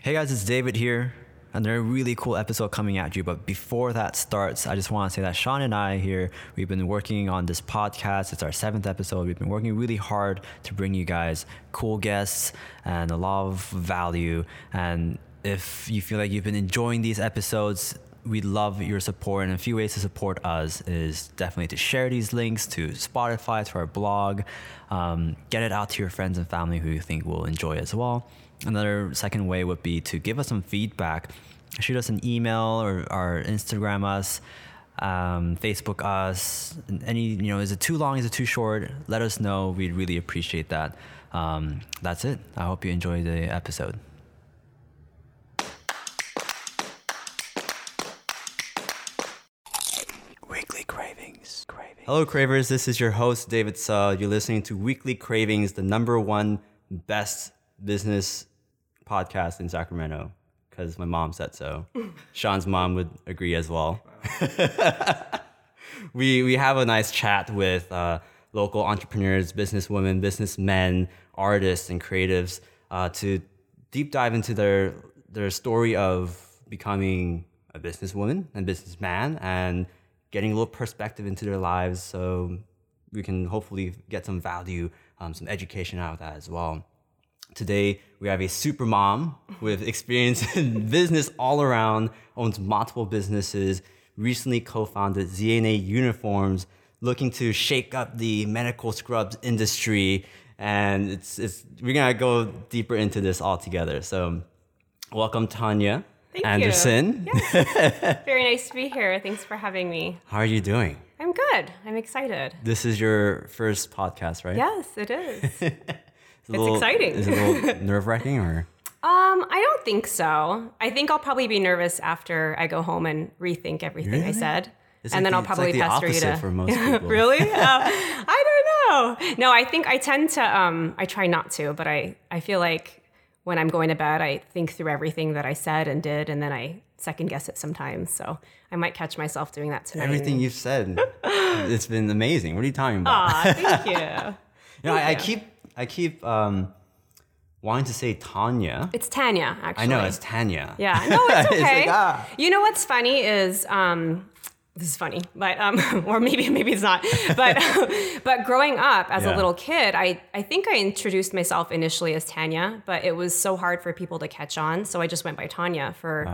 Hey guys, it's David here. Another really cool episode coming at you. But before that starts, I just want to say that Sean and I here, we've been working on this podcast. It's our seventh episode. We've been working really hard to bring you guys cool guests and a lot of value. And if you feel like you've been enjoying these episodes, we love your support and a few ways to support us is definitely to share these links to spotify to our blog um, get it out to your friends and family who you think will enjoy as well another second way would be to give us some feedback shoot us an email or, or instagram us um, facebook us any you know is it too long is it too short let us know we'd really appreciate that um, that's it i hope you enjoy the episode Weekly Cravings. Cravings. Hello, Cravers. This is your host, David Suh. You're listening to Weekly Cravings, the number one best business podcast in Sacramento, because my mom said so. Sean's mom would agree as well. we, we have a nice chat with uh, local entrepreneurs, businesswomen, businessmen, artists, and creatives uh, to deep dive into their, their story of becoming a businesswoman and businessman and getting a little perspective into their lives so we can hopefully get some value, um, some education out of that as well. Today, we have a super mom with experience in business all around, owns multiple businesses, recently co founded ZNA Uniforms, looking to shake up the medical scrubs industry. And it's, it's, we're gonna go deeper into this all together. So, welcome, Tanya. Thank Anderson. You. Yes. Very nice to be here. Thanks for having me. How are you doing? I'm good. I'm excited. This is your first podcast, right? Yes, it is. It's, It's exciting. Is it a little nerve wracking or? um, I don't think so. I think I'll probably be nervous after I go home and rethink everything I said. It's and like then the- I'll probably like pester you to. for most people. really? Uh, I don't know. No, I think I tend to. Um, I try not to, but I I feel like when I'm going to bed, I think through everything that I said and did, and then I second guess it sometimes. So I might catch myself doing that tonight. Everything you've said, it's been amazing. What are you talking about? Aw, thank you. you know, I, I you. keep, I keep um, wanting to say Tanya. It's Tanya, actually. I know it's Tanya. Yeah, no, it's It's okay. like, ah. You know what's funny is um, this is funny, but um, or maybe maybe it's not. But but growing up as Yeah. a little kid, I I think I introduced myself initially as Tanya, but it was so hard for people to catch on, so I just went by Tanya for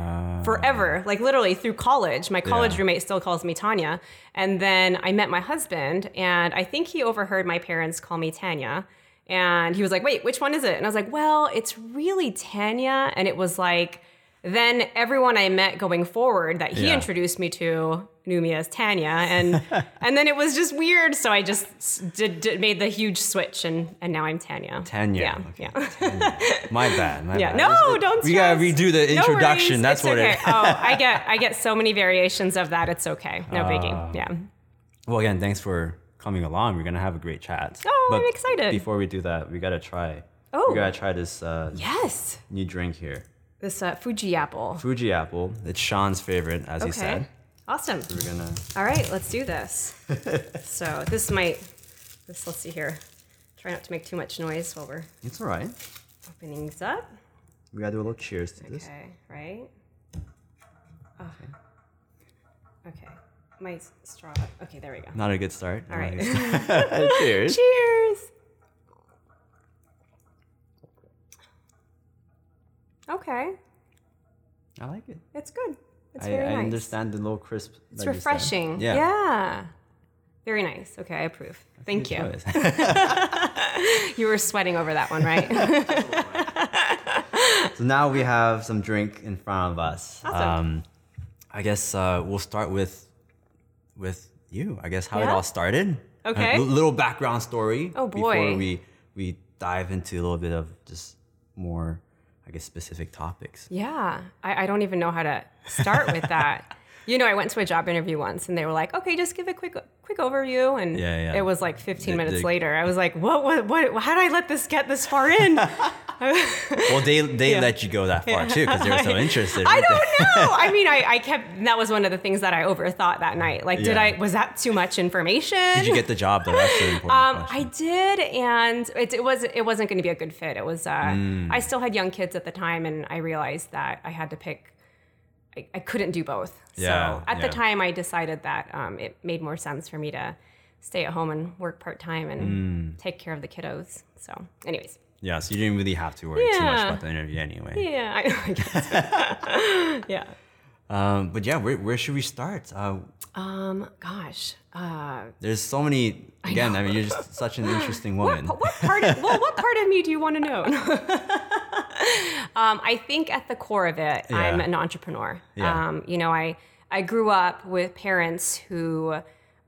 forever, like literally through college. My college Yeah. roommate still calls me Tanya, and then I met my husband, and I think he overheard my parents call me Tanya. And he was like, wait, which one is it? And I was like, well, it's really Tanya. And it was like, then everyone I met going forward that he Yeah. introduced me to knew me as Tanya. And and then it was just weird. So I just did, did made the huge switch and, and now I'm Tanya. Tanya. Yeah. Okay, Yeah. Tanya. My bad. My Yeah. bad. No, it- don't We gotta redo the introduction. worries. That's It's what okay. it. oh, I get I get so many variations of that. It's okay. No biggie. Ah. Yeah. Well, again, thanks for coming along. We're gonna have a great chat. Oh, I'm excited. Before we do that, we gotta try. Oh. We gotta try this uh, Yes. new drink here. This uh, Fuji apple. Fuji apple. It's Sean's favorite, as he Okay. said. Awesome. We're gonna. All right, let's do this. so this might, this let's see here. Try not to make too much noise while we're It's all right. opening up. We gotta do a little cheers to this. Okay, right? Oh. Okay, my straw. Okay, there we go. Not a good start. All right. Cheers. Cheers. Okay, I like it. it's good. It's I, very I understand the little crisp. It's refreshing. Yeah. Yeah. Very nice. Okay, I approve. Thank you. You were sweating over that one, right? so now we have some drink in front of us. Awesome. Um, I guess uh, we'll start with with you. I guess how it all started. Uh, okay. A little background story. Oh, boy. Before we we dive into a little bit of just more, I guess, specific topics. Yeah, I, I don't even know how to start with that. you know, I went to a job interview once, and they were like, "Okay, just give a quick quick overview," and Yeah, yeah. it was like 15 The- minutes the- later. I was like, "What? What? What? How did I let this get this far in?" well, they they Yeah. let you go that far too because they were so interested. I don't know. I mean, I, I kept, that was one of the things that I overthought that night. Like, did. I, was that too much information? Did you get the job though? That's the important Um, question. I did, and it, it was it wasn't going to be a good fit. It was uh, Mm. I still had young kids at the time, and I realized that I had to pick. I, I couldn't do both. Yeah, so at yeah. the time, I decided that um, it made more sense for me to stay at home and work part time and Mm. take care of the kiddos. So, anyways, yeah, so you didn't really have to worry too much about the interview anyway. yeah, I, I guess. yeah. Um, but yeah, where, where should we start? Uh, Um, gosh. Uh, there's so many. Again, I, mean, you're just such an interesting woman. What, what part of well, what part of me do you want to know? um, I think at the core of it, I'm an entrepreneur. Yeah. Um, you know, I I grew up with parents who,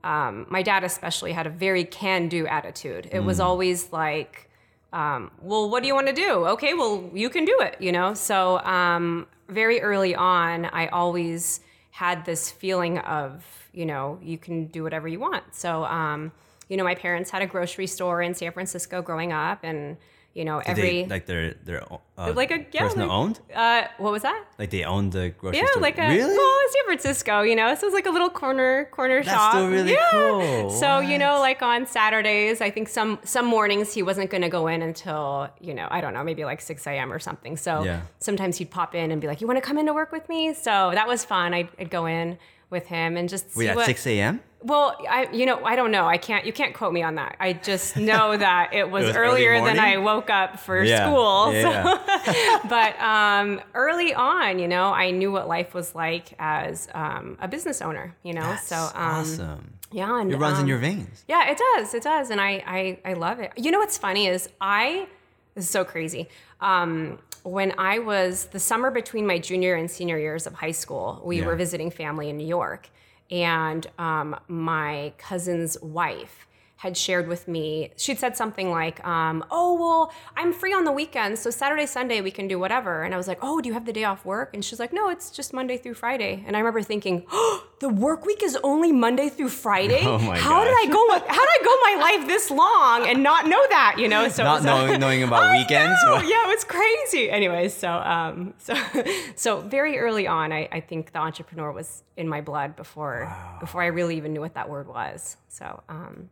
um, my dad especially had a very can-do attitude. It Mm. was always like, um, well, what do you want to do? Okay, well, you can do it. You know, so um, very early on, I always had this feeling of, you know, you can do whatever you want. So, um, you know, my parents had a grocery store in San Francisco growing up, and you know, Did every they, like their their uh, like a yeah, person like- owned uh, what was that? like they owned the grocery Yeah, store. Yeah, like a really. well, San Francisco, you know, so it's like a little corner corner That's shop. still really yeah. cool. So you know, like on Saturdays, I think some some mornings he wasn't going to go in until you know I don't know maybe like six a.m. or something. So Yeah. sometimes he'd pop in and be like, "You want to come in to work with me?" So that was fun. I'd, I'd go in with him and just see Wait, at what. six a.m. Well, I you know I don't know. I can't you can't quote me on that. I just know that it was, was earlier than I woke up for Yeah, school. yeah, so- yeah. but um, early on, you know, I knew what life was like as um, a business owner. You know, That's so um, awesome. yeah, and It runs in um, your veins. yeah, it does. It does. And I, I, I love it. You know what's funny is I, this is so crazy. Um, when I was the summer between my junior and senior years of high school, we Yeah. were visiting family in New York. And um, my cousin's wife had shared with me, she'd said something like, um, Oh, well, I'm free on the weekends. So Saturday, Sunday, we can do whatever. And I was like, Oh, do you have the day off work? And she's like, No, it's just Monday through Friday. And I remember thinking, Oh, the work week is only Monday through Friday? Oh my how did. I go? How did I go my life this long and not know that? You know, so Not was a- knowing knowing about I weekends. know, yeah, it was crazy. Anyways, so um, so so very early on, I, I think the entrepreneur was in my blood before before I really even knew what that word was. So um,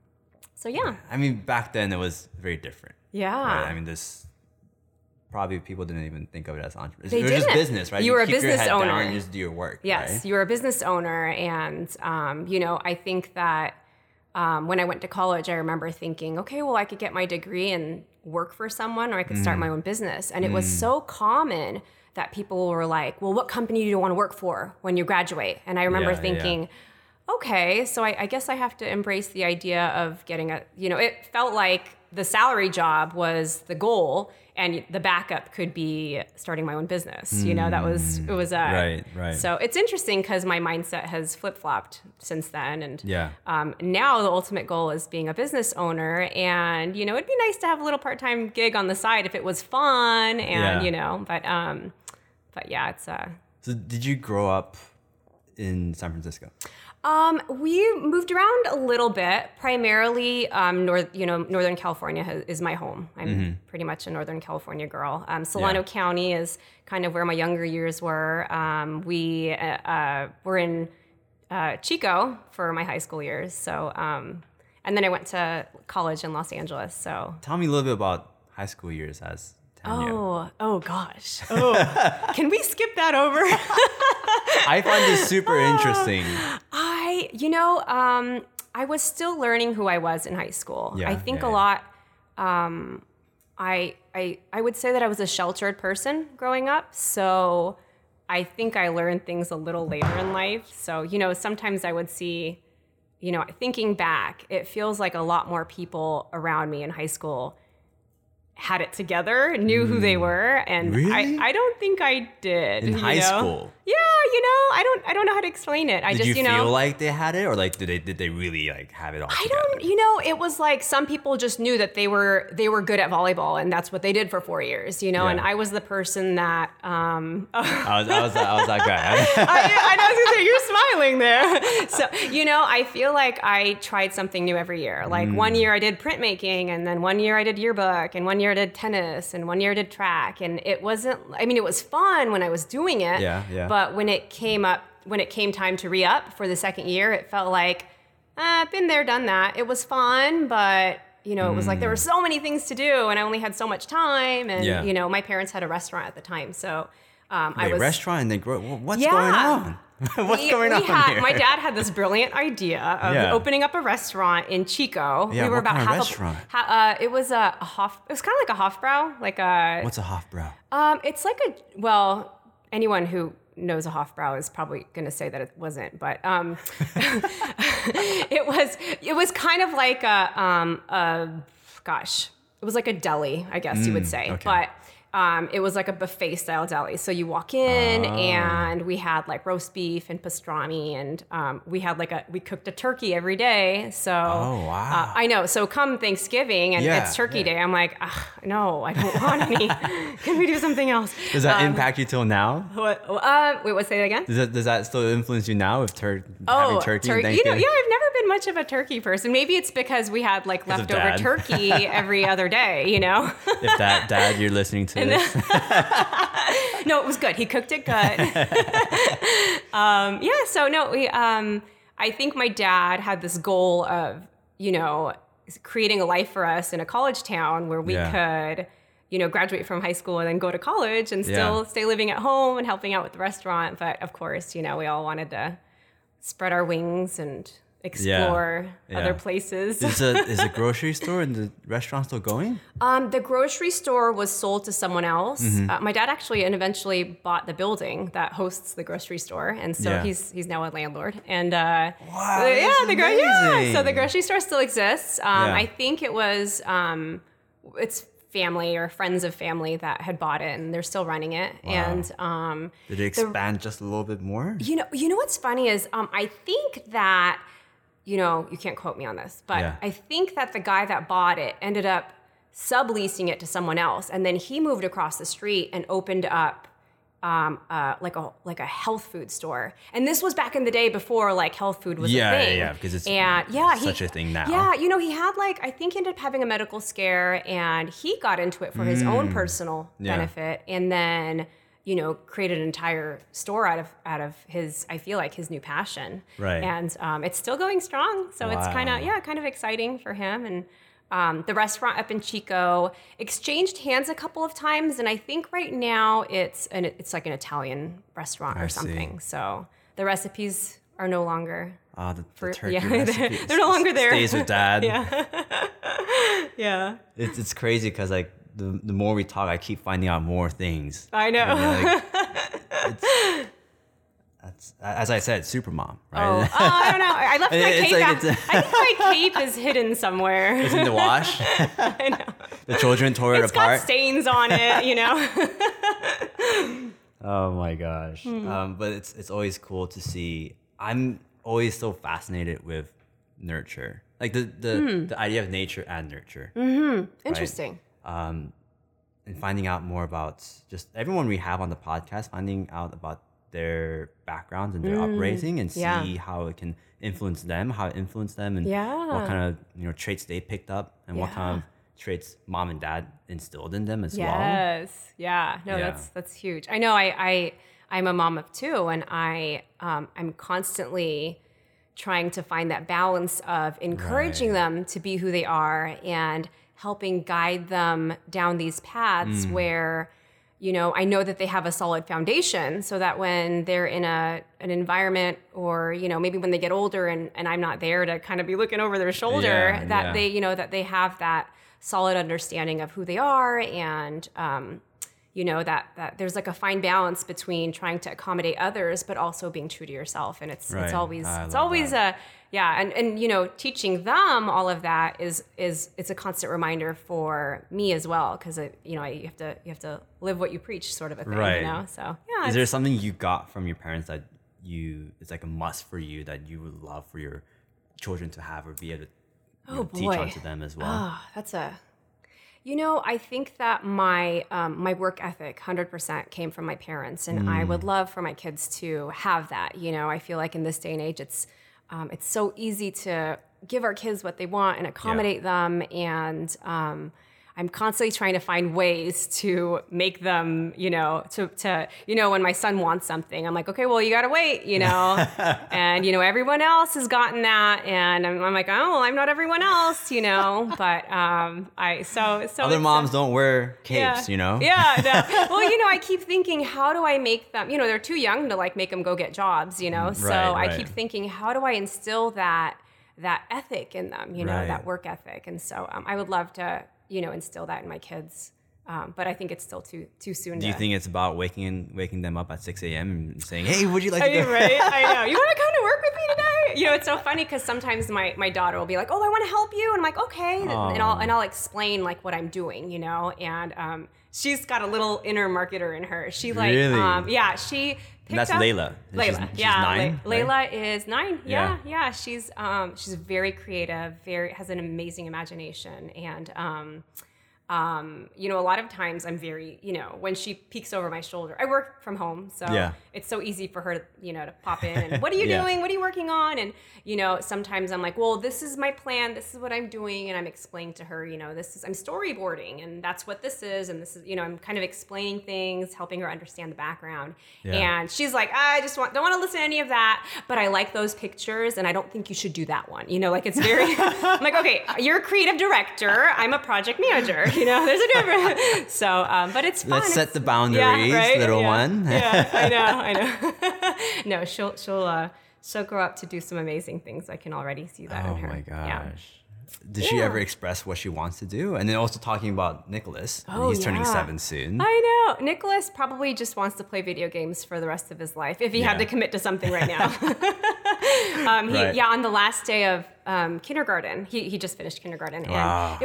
so yeah, I mean, back then it was very different. yeah. Right? I mean, this probably people didn't even think of it as entrepreneur. They it was just didn't. business, right? You were a business owner. and just do your work. Yes, right? you were a business owner, and um, you know, I think that um, when I went to college, I remember thinking, okay, well, I could get my degree and work for someone, or I could Mm. start my own business. And it was so common that people were like, well, what company do you want to work for when you graduate? And I remember Yeah, yeah. Okay, so I, I guess I have to embrace the idea of getting a, you know, it felt like the salary job was the goal and the backup could be starting my own business. You know, that was, it was a, Mm. Right, right. so it's interesting because my mindset has flip flopped since then, and Yeah. um, now the ultimate goal is being a business owner. And you know, it'd be nice to have a little part time gig on the side if it was fun, and Yeah. you know, but um, but yeah, it's uh. So did you grow up in San Francisco? Um, we moved around a little bit. Primarily, um, north, you know, Northern California has, is my home. I'm pretty much a Northern California girl. Um, Solano Mm-hmm. Yeah. County is kind of where my younger years were. Um, we uh, uh, were in uh, Chico for my high school years. So, um, and then I went to college in Los Angeles. So, Tell me a little bit about high school years as oh, oh gosh, oh, can we skip that over? I find this super interesting. I, you know, um, I was still learning who I was in high school. Yeah, I think yeah, a lot. Um, I, I, I would say that I was a sheltered person growing up. So I think I learned things a little later in life. So you know, sometimes I would see, you know, thinking back, it feels like a lot more people around me in high school had it together, knew who they were, and Hmm. Really? I, I don't think I did In high know? school? Yeah, you know, I don't I don't know how to explain it. I Did just you, you know feel like they had it, or like did they did they really like have it all? I together? don't, you know, it was like some people just knew that they were they were good at volleyball, and that's what they did for four years, you know. And I was the person that, um, I, was I was I was that guy. I know, I was gonna say you're smiling there. So you know, I feel like I tried something new every year. Like Mm. one year I did printmaking, and then one year I did yearbook, and one year year I did tennis and one year I did track. And it wasn't, I mean, it was fun when I was doing it. Yeah, yeah. But when it came up, when it came time to re up for the second year, it felt like, uh, been there, done that. It was fun, but you know, it was like there were so many things to do, and I only had so much time. And Mm. Yeah. you know, my parents had a restaurant at the time, so um, I Wait, was restaurant and then grow. What's Yeah. going on? What's we- going we on had, here? My dad had this brilliant idea of Yeah. opening up a restaurant in Chico. Yeah, we were what about half restaurant? A, ha, uh, it was a, a Hof. It was kind of like a Hofbrau, like a. What's a Hofbrau? Um, it's like a well, anyone who knows a Hofbrau is probably going to say that it wasn't, but um, it was. It was kind of like a um, a gosh, it was like a deli, I guess you would say, Mm, okay. but. Um, it was like a buffet style deli. So you walk in Oh. and we had like roast beef and pastrami and um, we had like a we cooked a turkey every day. So Oh, wow. uh, I know. So come Thanksgiving and Yeah, it's turkey yeah. day, I'm like, "Ugh, no, I don't want any. Can we do something else? Does that Um, impact you till now? What? Uh, wait, what? Say that again. Does that, does that still influence you now with tur- Oh, having turkey? tur- you know, yeah, I've never been much of a turkey person. Maybe it's because we had like leftover turkey every other day. You know. If that dad, you're listening to no, it was good. He cooked it good. um, yeah. So no, we. Um, I think my dad had this goal of you know creating a life for us in a college town where we Yeah. could you know graduate from high school and then go to college and still Yeah. stay living at home and helping out with the restaurant. But of course, you know, we all wanted to spread our wings and explore Yeah. other places. is the is the grocery store and the restaurant still going? Um, the grocery store was sold to someone else. Mm-hmm. Uh, my dad actually and eventually bought the building that hosts the grocery store, and so Yeah. he's he's now a landlord. And uh, Wow, the- yeah, the gro- yeah. So the grocery store still exists. Um, Yeah. I think it was um, it's family or friends of family that had bought it, and they're still running it. And um, Did it expand just a little bit more? you know, you know what's funny is um, I think that you know you can't quote me on this, but Yeah. I think that the guy that bought it ended up subleasing it to someone else, and then he moved across the street and opened up um, uh, like a like a health food store. And this was back in the day before like health food was Yeah, a yeah, thing. yeah, because it's and yeah, such he, a thing now. Yeah, you know, he had like I think he ended up having a medical scare, and he got into it for his own personal Mm. Yeah. benefit, and then you know created an entire store out of out of his I feel like his new passion. Right. And um, it's still going strong, so it's kind of yeah, kind of exciting for him and. Um, the restaurant up in Chico exchanged hands a couple of times, and I think right now it's an it's like an Italian restaurant I or see. something. So the recipes are no longer. Ah, the, the For- turkey yeah, recipe they're no longer there. Stays with dad. Yeah. yeah, It's it's crazy because like the the more we talk, I keep finding out more things. I know. Like, it's, that's as I said, super mom, right? Oh, oh, I don't know. I left my It's cape. like out- I think my cape is hidden somewhere. It's in the wash. I know. The children tore it It's apart. got stains on it, you know. Oh my gosh. Hmm. Um, but it's it's always cool to see. I'm always so fascinated with nurture, like the the, Hmm. the idea of nature and nurture, Mm-hmm. Interesting. Um, and finding out more about just everyone we have on the podcast, finding out about their backgrounds and their upbringing, and see yeah. how it can influence them, how it influenced them, and Yeah. what kind of you know traits they picked up, and what kind of traits mom and dad instilled in them as well. Yes. Yeah. No, Yeah. that's that's huge. I know. I I I'm a mom of two, and I um, I'm constantly trying to find that balance of encouraging Right. them to be who they are and helping guide them down these paths Mm. where you know i know that they have a solid foundation so that when they're in a an environment or you know maybe when they get older and, and i'm not there to kind of be looking over their shoulder Yeah, that yeah. they you know that they have that solid understanding of who they are and um, you know that that there's like a fine balance between trying to accommodate others but also being true to yourself and it's Right. it's always I it's always a yeah and and you know teaching them all of that is is it's a constant reminder for me as well because you know you have to you have to live what you preach sort of a thing Right. you know so yeah Is there something you got from your parents that you it's like a must for you that you would love for your children to have or be able to know, Oh, teach onto them as well? Ah, that's a. You know, I think that my um, my work ethic, hundred percent, came from my parents, and I would love for my kids to have that. You know, I feel like in this day and age, it's um, it's so easy to give our kids what they want and accommodate them, and um, I'm constantly trying to find ways to make them, you know, to to you know, when my son wants something, I'm like, okay, well, you gotta wait, you know, and you know, everyone else has gotten that, and I'm, I'm like, oh, well, I'm not everyone else, you know, but um, I so so Other moms don't wear yeah. capes, you know. Yeah. No. well, you know, I keep thinking, how do I make them? You know, they're too young to like make them go get jobs. You know, so Right, I keep thinking, how do I instill that that ethic in them? You know, Right. that work ethic. And so um, I would love to, you know, instill that in my kids. Um, but I think it's still too too soon. Do you to, think it's about waking waking them up at 6 a.m. and saying, "Hey, would you like to go?" right? I know. You want to come to work with me today? You know, it's so funny because sometimes my, my daughter will be like, "Oh, I want to help you," and I'm like, "Okay," and I'll and I'll explain like what I'm doing, you know. And um, she's got a little inner marketer in her. She like, Really? um, yeah, she. Picked that's up, Layla. Layla, She's- she's yeah, nine, Lay- right? Layla is nine. Yeah. Yeah, yeah. She's um, she's very creative. Very has an amazing imagination, and um, um, you know, a lot of times I'm very, you know, when she peeks over my shoulder, I work from home, so Yeah. it's so easy for her, to, you know, to pop in and what are you Yeah. doing? What are you working on? And you know, sometimes I'm like, well, this is my plan. This is what I'm doing, and I'm explaining to her, you know, this is I'm storyboarding, and that's what this is, and this is, you know, I'm kind of explaining things, helping her understand the background. Yeah. And she's like, I just want don't want to listen to any of that, but I like those pictures, and I don't think you should do that one. You know, like it's very, I'm like, okay, you're a creative director, I'm a project manager. You know, there's a difference. So, um, but it's fun. Let's set It's- the boundaries, little yeah. one. yeah, I know, I know. no, she'll she'll uh, she'll grow up to do some amazing things. I can already see that Oh in her. my Yeah. gosh. Did she ever express what she wants to do? And then also talking about Nicholas. Oh, he's turning seven soon. I know. Nicholas probably just wants to play video games for the rest of his life if he Yeah. had to commit to something right now. um, he, Right. Yeah, on the last day of um, kindergarten, he, he just finished kindergarten. And it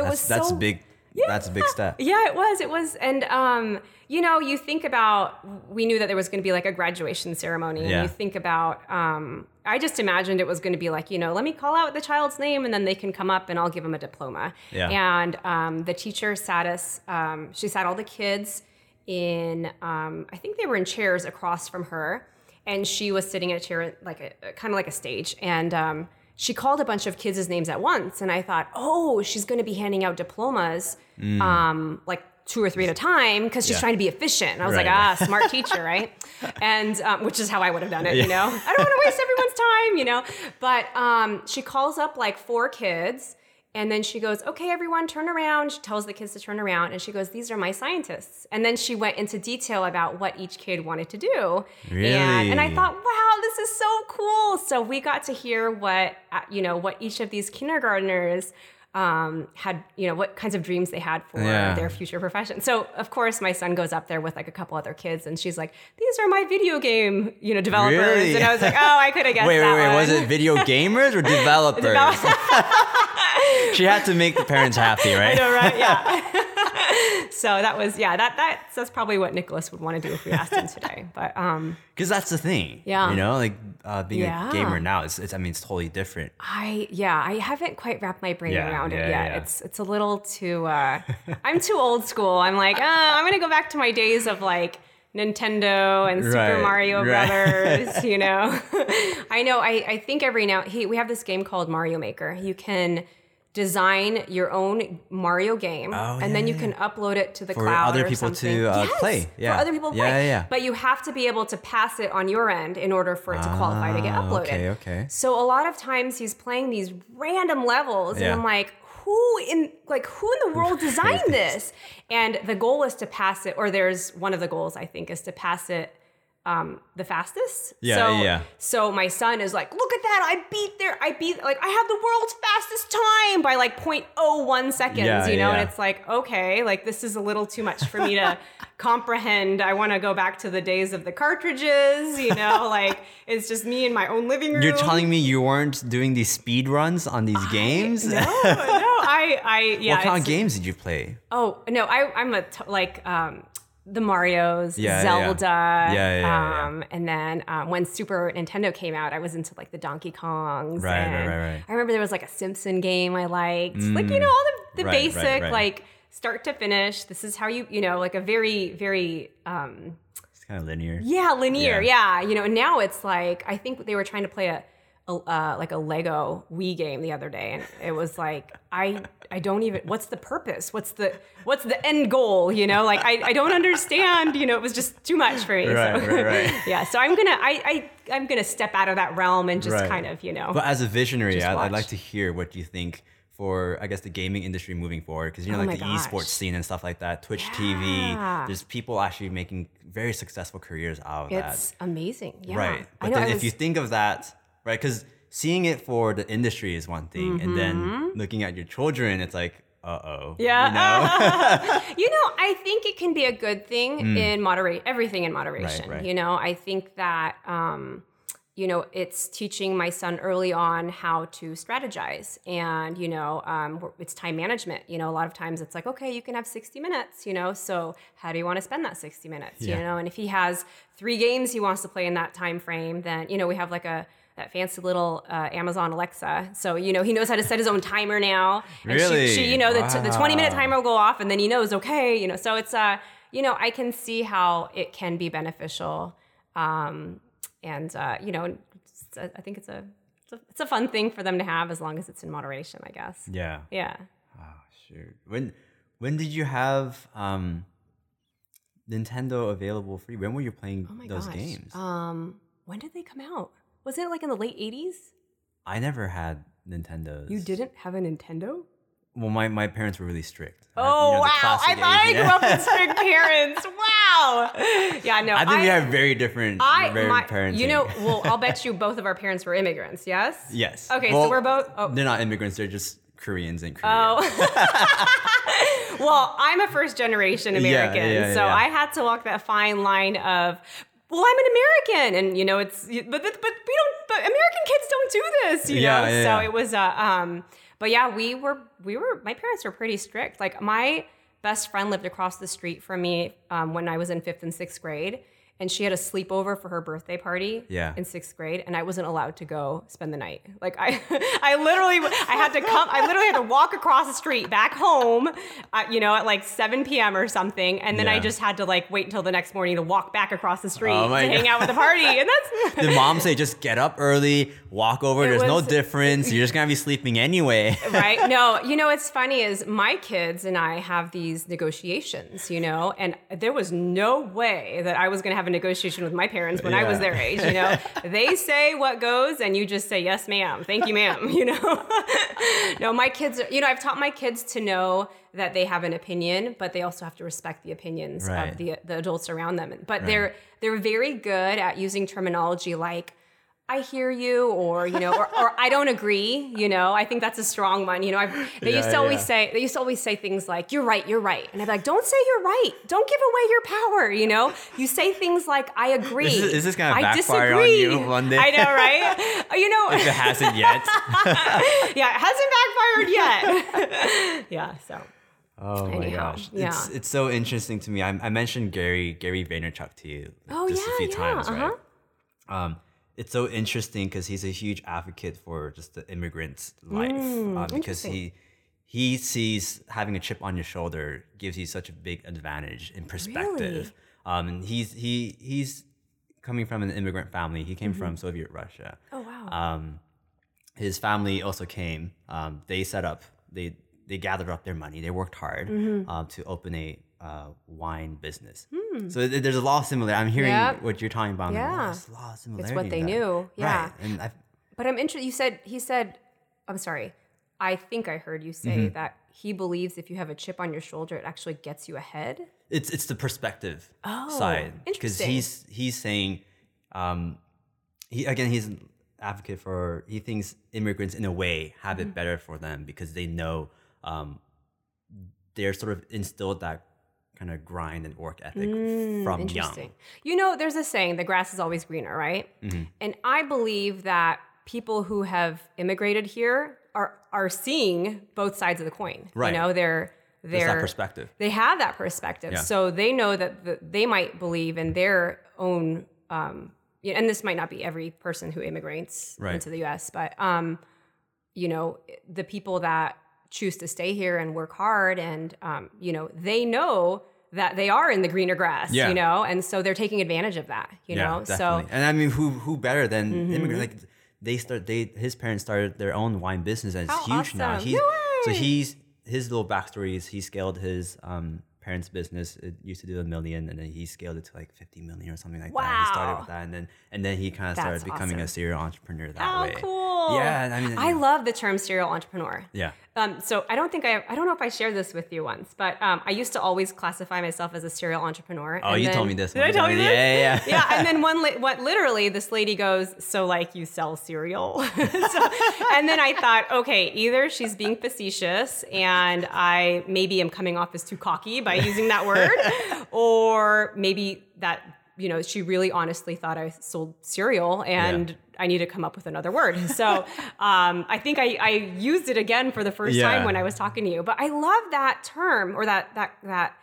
that's, was that's so big. That's a big step. Yeah, it was. It was. And, um, you know, you think about, we knew that there was going to be like a graduation ceremony. And you think about, um, I just imagined it was going to be like, you know, let me call out the child's name and then they can come up and I'll give them a diploma. Yeah. And um, the teacher sat us, um, she sat all the kids in, um, I think they were in chairs across from her. And she was sitting in a chair, like a kind of like a stage. And, um, she called a bunch of kids' names at once, and I thought, oh, she's going to be handing out diplomas, um, like two or three at a time, because she's Mm. Yeah. trying to be efficient. And I was Right, like, ah, smart teacher, right? And um, which is how I would have done it, you know. I don't want to waste everyone's time, you know. But um, she calls up like four kids. And then she goes, okay, everyone, turn around. She tells the kids to turn around. And she goes, these are my scientists. And then she went into detail about what each kid wanted to do. And, and I thought, wow, this is so cool. So we got to hear what, uh, you know, what each of these kindergartners um, had, you know, what kinds of dreams they had for Yeah. their future profession. So of course my son goes up there with like a couple other kids and she's like, these are my video game, you know, developers. Really? And I was like, oh, I could have guessed Wait, wait, wait. one. Was it video gamers or developers? she had to make the parents happy, right? I know, right? Yeah. so that was, yeah, that, that's, that's probably what Nicholas would want to do if we asked him today. But um, Because that's the thing. Yeah. You know, like uh, being Yeah. a gamer now, it's, it's, I mean, it's totally different. I yeah, I haven't quite wrapped my brain Yeah, around yeah, it yet. It's it's a little too uh I'm too old school. I'm like, uh, I'm gonna go back to my days of like Nintendo and Super Right, Mario right. Brothers, you know. I know I, I think every now he we have this game called Mario Maker. You can design your own Mario game Oh, and then yeah, you can upload it to the For cloud other or people to, uh, Yes, play. Yeah. For other people to Yeah, play. yeah, yeah. But you have to be able to pass it on your end in order for it to qualify to get Ah, uploaded. okay, okay. So a lot of times he's playing these random levels, and I'm like, who in like who in the world designed this? And the goal is to pass it, or there's one of the goals I think is to pass it um the fastest. Yeah, so, yeah. So my son is like, look at that! I beat there. I beat like I have the world's fastest time by like 0.01 seconds. Yeah, you know, yeah. and it's like okay, like this is a little too much for me to comprehend. I want to go back to the days of the cartridges. You know, like it's just me in my own living room. You're telling me you weren't doing these speed runs on these games? No, no, I, I, yeah. what kind of games did you play? Oh no, I, I'm a t- like um, the Mario's, Yeah. Zelda, Yeah, yeah, yeah. um, and then um, when Super Nintendo came out, I was into like the Donkey Kongs. Right, right, and right, right. I remember there was like a Simpson game I liked, like you know all the, the Right, right, basic right. like start to finish. This is how you you know like a very very um, It's kind of linear. yeah linear yeah. you know and now it's like I think they were trying to play a. A a, uh, like a Lego Wii game the other day, and it was like I I don't even what's the purpose? What's the what's the end goal? You know, like I, I don't understand. You know, it was just too much for me. Right, so, right, right. yeah, so I'm gonna I, I I'm gonna step out of that realm and just Right. kind of you know. But as a visionary, I'd, I'd like to hear what you think for, I guess, the gaming industry moving forward. Because, you know, Oh like the gosh. esports scene and stuff like that, Twitch TV, there's people actually making very successful careers out of it's that. It's amazing. Yeah. Right. I But know, then I if you think of that, right, because seeing it for the industry is one thing, and then looking at your children, it's like, uh oh. Mm-hmm. Yeah. You know? you know, I think it can be a good thing in moderate everything in moderation. Mm. right. You know, I think that um, you know it's teaching my son early on how to strategize, and you know, um, it's time management. You know, a lot of times it's like, okay, you can have sixty minutes. You know, so how do you want to spend that sixty minutes? Yeah. You know, and if he has three games he wants to play in that time frame, then you know we have like a that fancy little uh, Amazon Alexa. So you know he knows how to set his own timer now. And she- Really? she, you know, the, the 20 minute timer will go off and then he knows, okay, you know, so it's, uh, you know, I can see how it can be beneficial. Um, and, uh, you know, a, I think it's a, it's a, it's a fun thing for them to have as long as it's in moderation, I guess. yeah. Yeah. Oh, sure. When when did you have um, Nintendo available for you? When were you playing Oh my those gosh. games? Um, when did they come out? Was it like in the late 80s? I never had Nintendos. You didn't have a Nintendo? Well, my, my parents were really strict. I Oh, you know, wow. I classic thought I grew up with strict parents. Wow. Yeah, no. I think we have very different, I, very my, parenting. you know, well, I'll bet you both of our parents were immigrants, yes? yes. Okay, Well, so we're both. Oh, They're not immigrants. They're just Koreans in Korea. Oh. well, I'm a first generation American, yeah, so yeah. I had to walk that fine line of, well, I'm an American, and you know, it's but but, we don't. But American kids don't do this, you Yeah, know. yeah, so yeah. it was uh, um, but yeah, we were we were my parents were pretty strict. Like my best friend lived across the street from me um, when I was in fifth and sixth grade. And she had a sleepover for her birthday party Yeah. in sixth grade, and I wasn't allowed to go spend the night. Like I, I literally, I had to come. I literally had to walk across the street back home, uh, you know, at like 7 p.m. or something, and then I just had to like wait until the next morning to walk back across the street Oh to hang God. out with the party. And that's the mom say just get up early, walk over. It There's no difference. You're just gonna be sleeping anyway. right? No, you know what's funny is my kids and I have these negotiations, you know, and there was no way that I was to have a negotiation with my parents when I was their age, you know. they say what goes and you just say yes, ma'am. Thank you, ma'am, you know. no, my kids, are, you know, I've taught my kids to know that they have an opinion, but they also have to respect the opinions Right. of the the adults around them. But they're they're very good at using terminology like I hear you, or you know, or, or I don't agree. You know, I think that's a strong one. You know, I've, they used Yeah, to always yeah. say they used to always say things like "You're right, you're right," and I'd be like, "Don't say you're right. Don't give away your power." You know, you say things like "I agree." Is this- is this gonna I backfire on disagree. you one day? I know, right? you know, if it hasn't yet. yeah, it hasn't backfired yet. yeah, so Oh my Anyhow, gosh, yeah. it's it's so interesting to me. I, I mentioned Gary Gary Vaynerchuk to you Oh, just a few yeah, times, right? uh-huh. Um, it's so interesting because he's a huge advocate for just the immigrant's life uh, because Mm, he he sees having a chip on your shoulder gives you such a big advantage in perspective. Um, and he's he he's coming from an immigrant family. He came from Soviet Russia. oh wow, Um, his family also came. Um, they set up. They they gathered up their money. They worked hard Mm-hmm. um, to open a uh, wine business. So th- there's a lot of similar. I'm hearing Hmm. Yep. what you're talking about. Yeah. There's a lot of similarity. it's what they knew. Yeah. Right. And I, But I'm interested. You said he said, I'm sorry. I think I heard you say Mm-hmm. that he believes if you have a chip on your shoulder, it actually gets you ahead. it's it's the perspective Oh, side because he's he's saying, um, he again he's an advocate for he thinks immigrants in a way have Mm-hmm. it better for them because they know um, they're sort of instilled that kind of grind and work ethic from young. Mm, You know, there's a saying, the grass is always greener, right? Mm-hmm. And I believe that people who have immigrated here are are seeing both sides of the coin. Right. You know, they're they're perspective. they have that perspective. Yeah. So they know that the, they might believe in their own, um, and this might not be every person who immigrates Right. into the U.S., but um, you know, the people that choose to stay here and work hard, and um, you know, they know that they are in the greener grass. Yeah. You know, and so they're taking advantage of that. You know, definitely. so Mm-hmm. and I mean, who who better than immigrants? Like they start they his parents started their own wine business and it's How huge now. awesome. He's No so he's his little backstory is he scaled his um parents' business. It used to do a million and then he scaled it to like 50 million or something like that. He started with that and then and then he kind of started becoming a serial entrepreneur that Oh, way. cool. Yeah, I mean I love the term serial entrepreneur. yeah. Um, so I don't think I, I don't know if I shared this with you once, but um, I used to always classify myself as a serial entrepreneur. Oh, and you then- told me this Did one. I tell you this? yeah, yeah, yeah. yeah. And then one, li- what literally this lady goes, so like you sell cereal. so, and then I thought, okay, either she's being facetious and I maybe am coming off as too cocky by using that word, or maybe that you know she really honestly thought I sold cereal and. Yeah. I need to come up with another word. So um, I think I, I used it again for the first Yeah. time when I was talking to you. But I love that term or that that that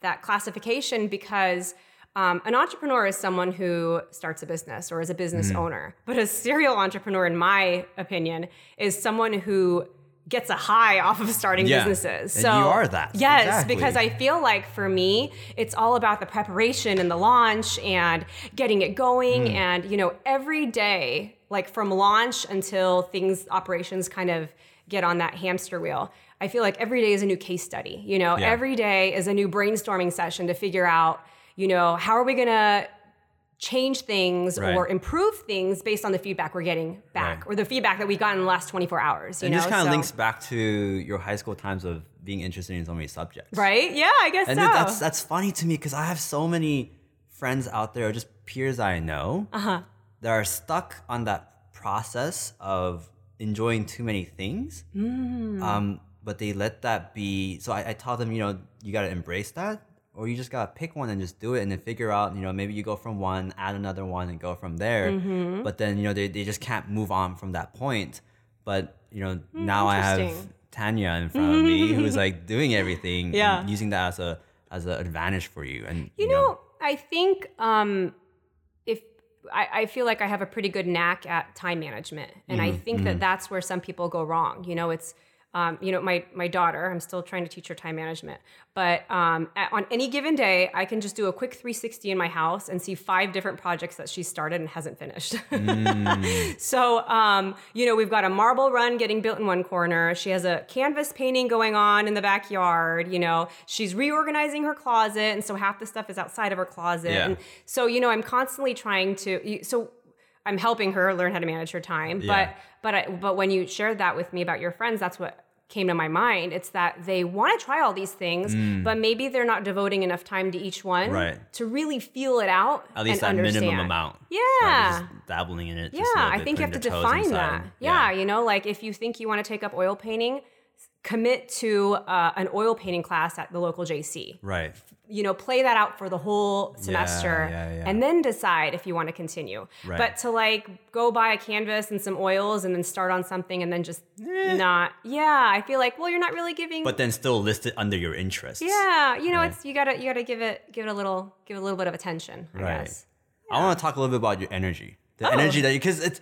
that classification because um, an entrepreneur is someone who starts a business or is a business Mm-hmm. owner. But a serial entrepreneur, in my opinion, is someone who gets a high off of starting Yeah. businesses. And So you are that. Yes, Exactly. because I feel like for me, it's all about the preparation and the launch and getting it going. Mm. And, you know, every day, like from launch until things, operations kind of get on that hamster wheel, I feel like every day is a new case study. You know, Yeah. every day is a new brainstorming session to figure out, you know, how are we going to change things Right. or improve things based on the feedback we're getting back Right. or the feedback that we got in the last 24 hours. You And know? this kind of So- links back to your high school times of being interested in so many subjects. Right? Yeah, I guess And so. that's that's funny to me because I have so many friends out there, or just peers I know, Uh-huh. that are stuck on that process of enjoying too many things. Mm. Um, but they let that be. So I, I tell them, you know, you got to embrace that, or you just got to pick one and just do it, and then figure out, you know, maybe you go from one, add another one, and go from there. Mm-hmm. But then, you know, they, they just can't move on from that point. But, you know, now I have. Tanya in front of me who's like doing everything Yeah. and using that as a as an advantage for you. And You know, I think um, if I, I feel like I have a pretty good knack at time management, and I think that that's where some people go wrong. You know, it's um, you know my my daughter. I'm still trying to teach her time management, but um, at, on any given day, I can just do a quick 360 in my house and see five different projects that she started and hasn't finished. So, um, you know, we've got a marble run getting built in one corner. She has a canvas painting going on in the backyard. You know, she's reorganizing her closet. And so half the stuff is outside of her closet. Yeah. And so, you know, I'm constantly trying to, so I'm helping her learn how to manage her time. Yeah. But, but, I, but when you shared that with me about your friends, that's what came to my mind. It's that they want to try all these things, but maybe they're not devoting enough time to each one Mm. Right. to really feel it out. at least that and minimum amount. Yeah. Right? Just dabbling in it. Yeah, just a little I think you have to putting their toes define that. Yeah, you know, like if you think you want to take up oil painting, commit to uh, an oil painting class at the local JC. Right. You know, play that out for the whole semester yeah, yeah. and then decide if you want to continue. Right. But to like go buy a canvas and some oils and then start on something and then just not, yeah, I feel like, well, you're not really giving. Eh. But then still list it under your interests. yeah, you know, Right. it's you gotta you gotta give it give it a little give it a little bit of attention. I Right. guess. I want to talk a little bit about your energy. The Oh. energy that you, because it's,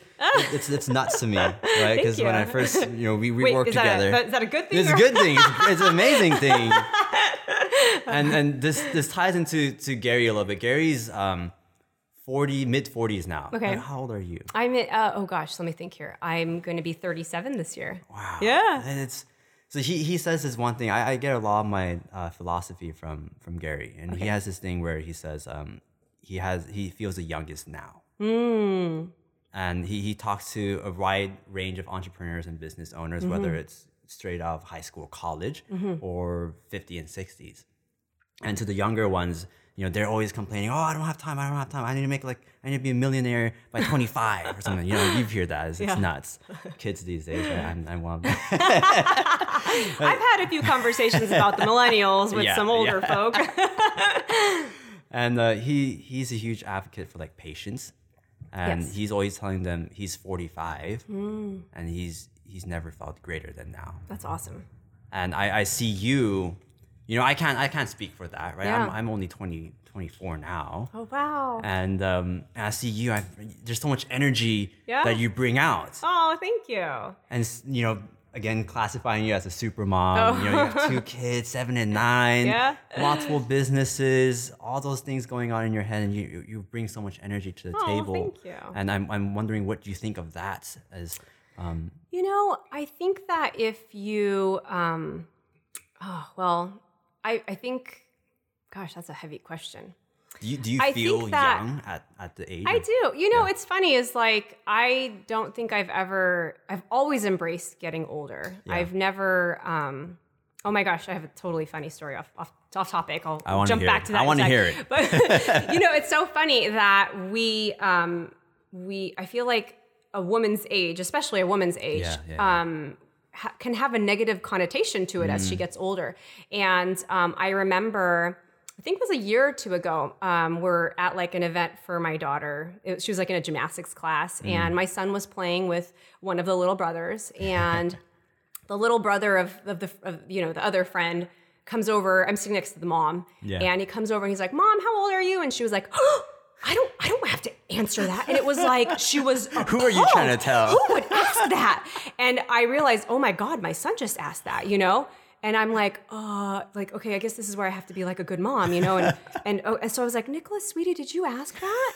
it's it's nuts to me, right? Because when. I first, you know, we, we Wait, work is that, together. a, is that a good thing? It's a good thing. It's, it's an amazing thing. and and this this ties into to Gary a little bit. Gary's um, forty, mid forties now. Okay. Like, how old are you? I'm at, uh, oh gosh, let me think here. I'm going to be 37 this year. Wow. Yeah. And it's so he he says this one thing. I, I get a lot of my uh, philosophy from from Gary, and he has this thing where he says um, he has he feels the youngest now. Hmm. And he, he talks to a wide range of entrepreneurs and business owners, Mm-hmm. whether it's straight out of high school, college, or 50 and 60s. And to the younger ones, you know, they're always complaining, oh, I don't have time, I don't have time. I need to make like, I need to be a millionaire by 25 or something. You know, you hear that. It's, it's nuts. Kids these days, right? I'm, I'm one of them. I've had a few conversations about the millennials with Yeah, some older yeah. folk. And uh, he he's a huge advocate for like patience, and Yes. he's always telling them he's 45, and he's he's never felt greater than now. That's awesome. And I, I see you, you know, I can't I can't speak for that, right? I'm, I'm only 20, 24 now, Oh, wow. and um, and I see you. I, there's so much energy Yeah. that you bring out, Oh, thank you. and you know, again classifying you as a super mom. Oh. You know, you have two kids, seven and nine, Yeah. multiple businesses, all those things going on in your head, and you you, you bring so much energy to the Oh, table. thank you. And I'm I'm wondering what you think of that as. Um, You know, I think that if you, um, oh, well, I, I think, gosh, that's a heavy question. do you do you I feel that- young at, at the age? I of- do. You know, Yeah. it's funny is like I don't think I've ever I've always embraced getting older. Yeah. I've never um oh my gosh, I have a totally funny story off off, off topic. I'll I jump back it. to that. I wanna hear it. But you know, it's so funny that we um we I feel like a woman's age, especially a woman's age, yeah. um ha- can have a negative connotation to it as Mm. she gets older. And um, I remember, I think it was a year or two ago, um, we're at like an event for my daughter. It, she was like in a gymnastics class, Mm. and my son was playing with one of the little brothers, and the little brother of, of the of, you know the other friend comes over. I'm sitting next to the mom, Yeah. and he comes over and he's like, "Mom, how old are you?" And she was like. I don't I don't have to answer that. And it was like she was Who are you trying to tell? Who would ask that? And I realized, oh my God, my son just asked that, you know? And I'm like, uh, like, okay, I guess this is where I have to be like a good mom, you know? And and, oh, and so I was like, Nicholas, sweetie, did you ask that?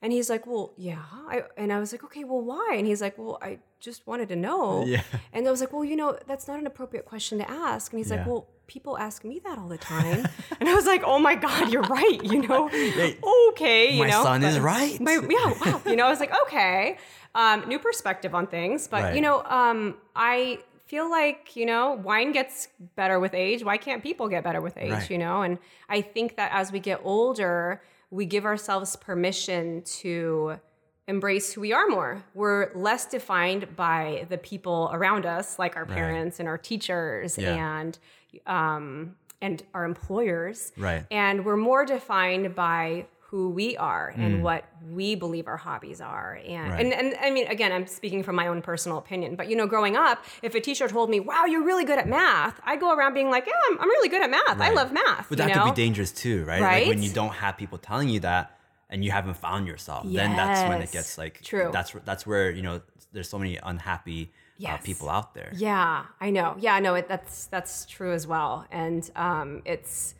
And he's like, well, yeah. I, and I was like, okay, well, why? And he's like, well, I just wanted to know. Yeah. And I was like, well, you know, that's not an appropriate question to ask. And he's Yeah. like, well, people ask me that all the time. and I was like, oh my God, you're right. You know, okay. You My know, son is right. My, yeah, wow. You know, I was like, okay, um, new perspective on things. But Right. you know, um, I feel like you know, wine gets better with age. Why can't people get better with age? Right. You know, and I think that as we get older, we give ourselves permission to embrace who we are more. We're less defined by the people around us, like our parents and our teachers Yeah. and um, and our employers Right. and we're more defined by who we are Mm. and what we believe our hobbies are and, Right. and and I mean again I'm speaking from my own personal opinion but you know growing up if a teacher told me wow you're really good at math I'd go around being like yeah I'm, I'm really good at math I love math But that know could be dangerous too, right? Like when you don't have people telling you that and you haven't found yourself, then that's when it gets like True. That's that's where you know there's so many unhappy uh, people out there. Yeah, I know. Yeah, no, it, that's that's true as well, and um, it's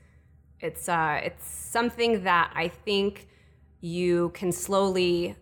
it's uh, it's something that I think you can slowly,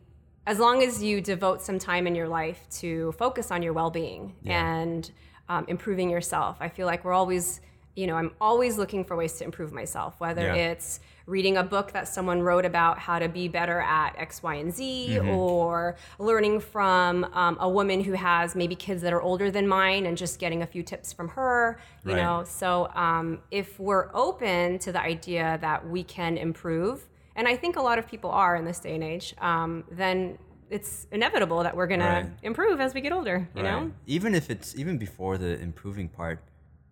as long as you devote some time in your life to focus on your well-being Yeah. and um, improving yourself. I feel like we're always, you know, I'm always looking for ways to improve myself, whether Yeah. it's reading a book that someone wrote about how to be better at X, Y, and Z, Mm-hmm. or learning from um, a woman who has maybe kids that are older than mine and just getting a few tips from her, you Right. know. So um, if we're open to the idea that we can improve, and I think a lot of people are in this day and age, um, then it's inevitable that we're gonna Right. improve as we get older, you know? Even if it's even before the improving part,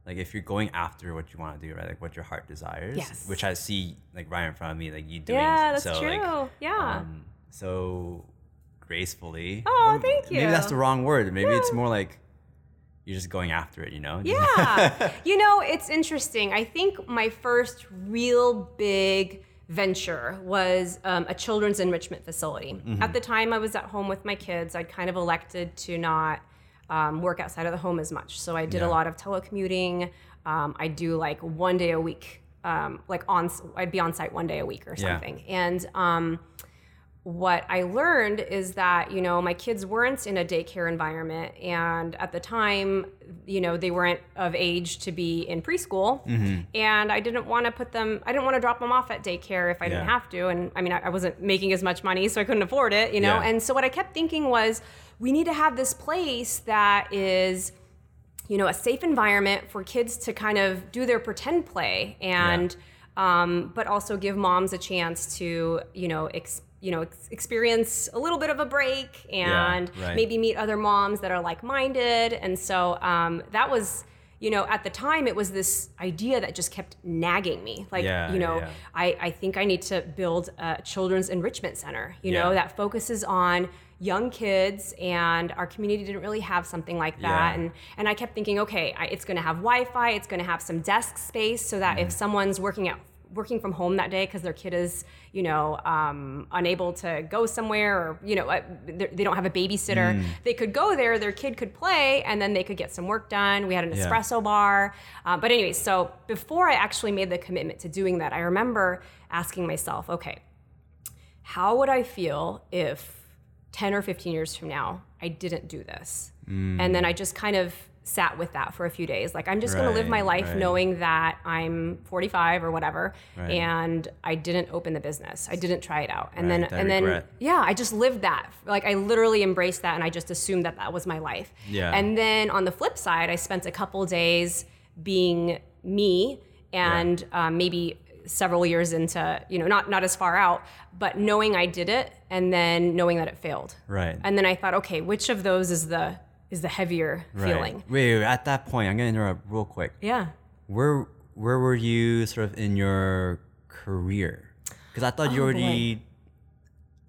like if you're going after what you want to do, right? Like what your heart desires. Yes. Which I see like right in front of me, like you doing. Yeah, that's so, true. Like, yeah. um, so gracefully. Oh, Or thank you. Maybe that's the wrong word. Maybe it's more like you're just going after it. You know? Yeah. you know, it's interesting. I think my first real big venture was um, a children's enrichment facility. At the time, I was at home with my kids. I'd kind of elected to not um, work outside of the home as much. So I did Yeah. a lot of telecommuting. Um, I do like one day a week, um, like on, I'd be on site one day a week or Yeah. something. And, um, what I learned is that, you know, my kids weren't in a daycare environment. And at the time, you know, they weren't of age to be in preschool. Mm-hmm. And I didn't want to put them, I didn't want to drop them off at daycare if I didn't have to. And I mean, I, I wasn't making as much money, so I couldn't afford it, you know? Yeah. And so what I kept thinking was, we need to have this place that is, you know, a safe environment for kids to kind of do their pretend play and, um, but also give moms a chance to, you know, ex- you know, ex- experience a little bit of a break and right. maybe meet other moms that are like-minded. And so um, that was, you know, at the time it was this idea that just kept nagging me. Like, Yeah, you know, yeah. I, I think I need to build a children's enrichment center, you know, that focuses on young kids and our community didn't really have something like that Yeah. and and I kept thinking okay I, it's going to have Wi-Fi it's going to have some desk space so that Mm-hmm. if someone's working at working from home that day because their kid is, you know, um, unable to go somewhere or, you know, uh, they're- don't have a babysitter. Mm. They could go there, their kid could play, and then they could get some work done. We had an Yeah. espresso bar. Uh, but anyway, so before I actually made the commitment to doing that, I remember asking myself, okay, how would I feel if 10 or 15 years from now I didn't do this? And then I just kind of sat with that for a few days. Like, I'm just going to live my life right. knowing that I'm 45 or whatever, Right. and I didn't open the business. I didn't try it out. And Right, then, that and then, yeah, I just lived that. Like, I literally embraced that and I just assumed that that was my life. Yeah. And then on the flip side, I spent a couple days being me and um, maybe several years into, you know, not, not as far out, but knowing I did it and then knowing that it failed. Right. And then I thought, okay, which of those is the is the heavier Right. feeling? Wait, wait, at that point, I'm gonna interrupt real quick. Yeah. Where where were you sort of in your career? Because I thought you Oh, already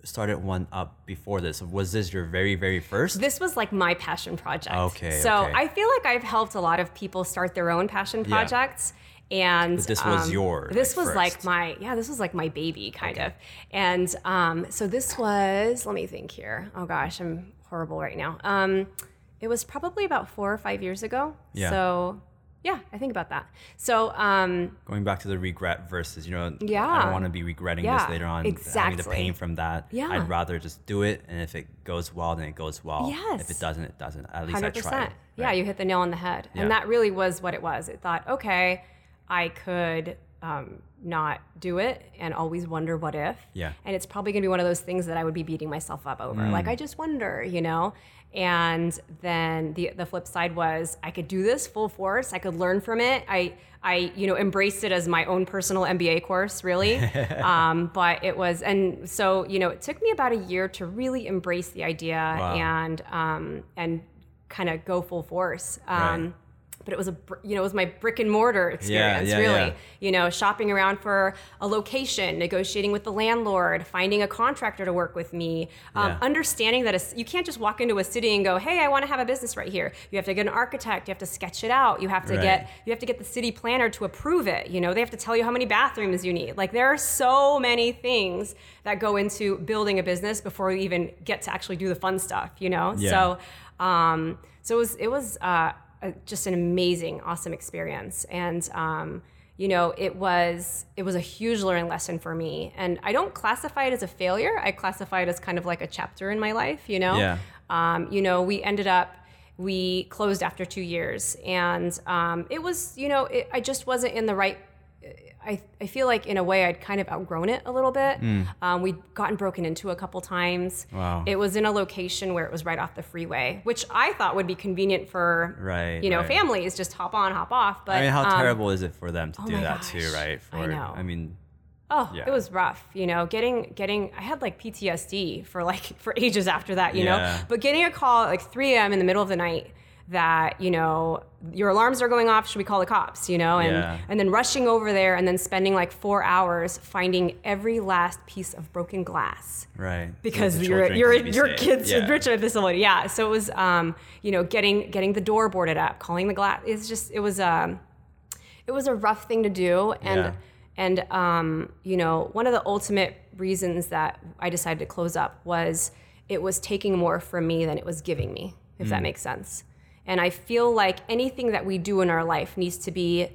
started one up before this. Was this your very very first? This was like my passion project. Okay, So okay. I feel like I've helped a lot of people start their own passion projects. Yeah. And But this was um, your, This was like my yeah. This was like my baby kind of. And um, so this was. Let me think here. Oh gosh, I'm horrible right now. Um, it was probably about four or five years ago. Yeah. So yeah, I think about that. So um, Going back to the regret versus, you know, yeah, I don't want to be regretting Yeah, this later on, having the pain from that. Yeah. I'd rather just do it, and if it goes well, then it goes well. Yes. If it doesn't, it doesn't. At least I tried. percent. Yeah, you hit the nail on the head, Yeah. and that really was what it was. It thought, okay, I could um, not do it and always wonder what if. Yeah. And it's probably gonna be one of those things that I would be beating myself up over. Mm. Like I just wonder, you know. And then the the flip side was I could do this full force. I could learn from it. I I you know embraced it as my own personal MBA course, really. um, but it was, and so you know, it took me about a year to really embrace the idea Wow. and um, and kind of go full force. Um, Right. But it was a you know it was my brick and mortar experience yeah, really yeah. you know shopping around for a location negotiating with the landlord finding a contractor to work with me um, Yeah. understanding that a you can't just walk into a city and go hey I want to have a business right here you have to get an architect you have to sketch it out you have to Right. get you have to get the city planner to approve it you know they have to tell you how many bathrooms you need like there are so many things that go into building a business before you even get to actually do the fun stuff you know Yeah. so um, so it was it was uh, a, just an amazing, awesome experience, and um, you know it was it was a huge learning lesson for me. And I don't classify it as a failure. I classify it as kind of like a chapter in my life. You know, Yeah. um, you know, we ended up we closed after two years, and um, it was you know it, I just wasn't in the right. I, I feel like in a way I'd kind of outgrown it a little bit. Um, we'd gotten broken into a couple times. Wow. It was in a location where it was right off the freeway, which I thought would be convenient for Right, you know right. families just hop on, hop off. But I mean, how um, terrible is it for them to do my that too, right? For, I know. I mean, Oh, Yeah. it was rough. You know, getting getting I had like PTSD for like for ages after that. You Yeah. know, but getting a call at like 3 a.m. in the middle of the night that you know your alarms are going off should we call the cops you know and Yeah. and then rushing over there and then spending like four hours finding every last piece of broken glass right. because the your your your kids Yeah. enrichment facility. Yeah. So it was um, you know, getting getting the door boarded up, calling the glass. It's just it was um it was a rough thing to do and Yeah. and um, you know, one of the ultimate reasons that I decided to close up was it was taking more from me than it was giving me, if Mm. that makes sense. And I feel like anything that we do in our life needs to be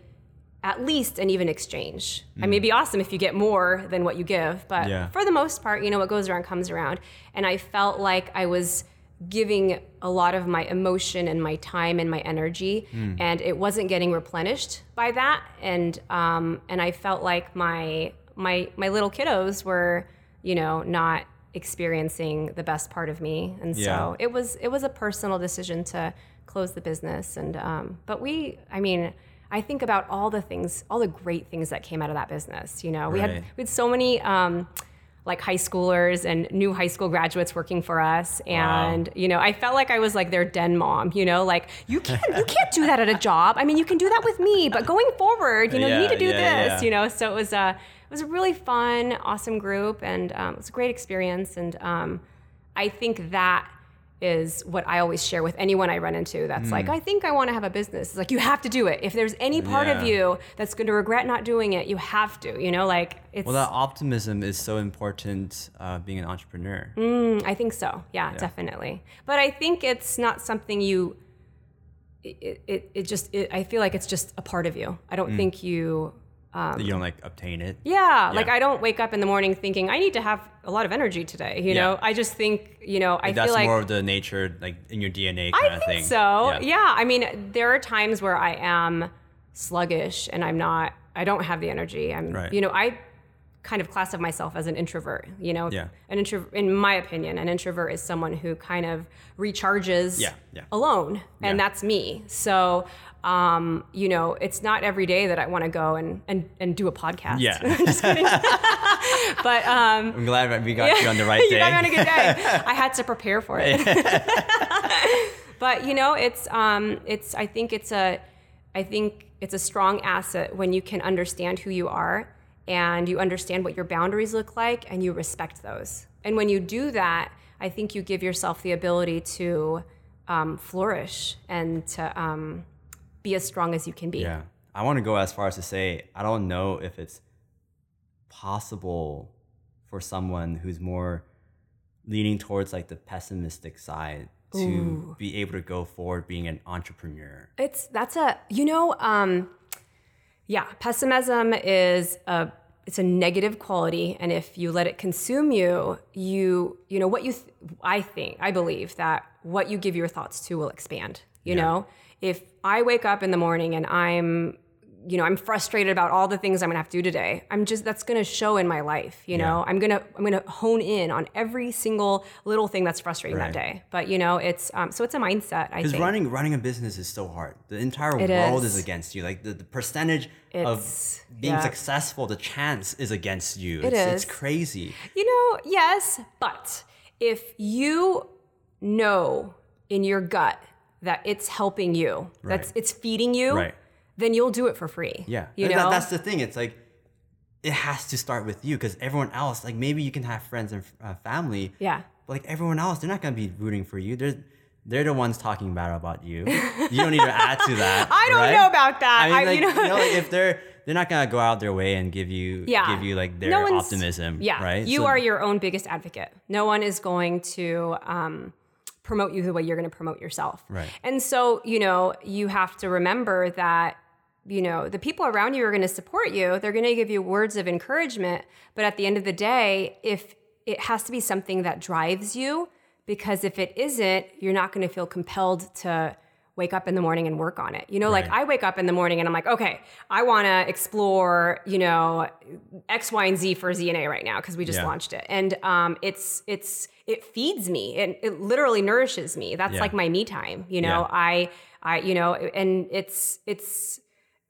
at least an even exchange. I mean, it'd be awesome if you get more than what you give, but Mm. Yeah. for the most part, you know, what goes around comes around. And I felt like I was giving a lot of my emotion and my time and my energy, Hmm. and it wasn't getting replenished by that. And um, and I felt like my my my little kiddos were, you know, not experiencing the best part of me, and so it was it was a personal decision to close the business. And um, but we, I mean. I think about all the things, all the great things that came out of that business. You know, we had we had so many um, like high schoolers and new high school graduates working for us, and you know, I felt like I was like their den mom. You know, like you can't you can't do that at a job. I mean, you can do that with me, but going forward, you know, you need to do yeah, this. yeah. You know, so it was a it was a really fun, awesome group, and um, it was a great experience. And um, I think that is what I always share with anyone I run into that's Hmm. like, I think I want to have a business. It's like, you have to do it. If there's any part of you that's going to regret not doing it, you have to, you know, like it's, Well, that optimism is so important uh, being an entrepreneur. Mm, I think so. Yeah, definitely. But I think it's not something you, it, it, it just, it, I feel like it's just a part of you. I Mm. don't think you, that um, you don't like obtain it. Yeah, like I don't wake up in the morning thinking I need to have a lot of energy today. You Yeah. know, I just think you know I That's feel like more of the nature, like in your DNA kind I of think thing. so. Yeah. I mean, there are times where I am sluggish and I'm not. I don't have the energy. I'm. Right. You know, I kind of classify myself as an introvert. You know, Yeah. An intro, in my opinion, an introvert is someone who kind of recharges Yeah, yeah. alone, and Yeah. that's me. So. Um, you know, it's not every day that I want to go and, and, and do a podcast. Yeah. But um, I'm glad that we got you on the right day. you got me on a good day. I had to prepare for it. but you know, it's um, it's. I think it's a, I think it's a strong asset when you can understand who you are and you understand what your boundaries look like and you respect those. And when you do that, I think you give yourself the ability to um, flourish and to um, be as strong as you can be. Yeah. I want to go as far as to say I don't know if it's possible for someone who's more leaning towards like the pessimistic side to be able to go forward being an entrepreneur. It's that's a you know um yeah, pessimism is a it's a negative quality and if you let it consume you, you you know what you th- I think, I believe that what you give your thoughts to will expand, you Yeah. know? If I wake up in the morning and I'm you know, I'm frustrated about all the things I'm gonna have to do today. I'm just that's gonna show in my life. You know, Yeah. I'm gonna I'm gonna hone in on every single little thing that's frustrating Right. that day. But you know, it's um, so it's a mindset. I Because running running a business is so hard. The entire It world is. is. against you. Like the, the percentage It's- of being yeah. successful, the chance is against you. It it's, is. it's crazy. You know, yes, but if you know in your gut that it's helping you, that's it's feeding you, Right. then you'll do it for free. Yeah. You That- know, that's the thing. It's like it has to start with you because everyone else, like maybe you can have friends and uh, family, yeah. but like everyone else, they're not gonna be rooting for you. They're they're the ones talking bad about you. You don't need to add to that. I don't right? know about that. I mean, I- like, you you, know- know, like if they're they're not gonna go out their way and give you Yeah. give you like their No optimism. Yeah. Right. You So- are your own biggest advocate. No one is going to um, promote you the way you're going to promote yourself. Right. And so, you know, you have to remember that, you know, the people around you are going to support you. They're going to give you words of encouragement. But at the end of the day, if it has to be something that drives you, because if it isn't, you're not going to feel compelled to wake up in the morning and work on it. You know, like I wake up in the morning and I'm like, okay, I want to explore, you know, X, Y, and Z for ZNA right now because we just Yeah. launched it, and um, it's it's it feeds me and it literally nourishes me. That's Yeah. like my me time. You know, Yeah. I I you know, and it's it's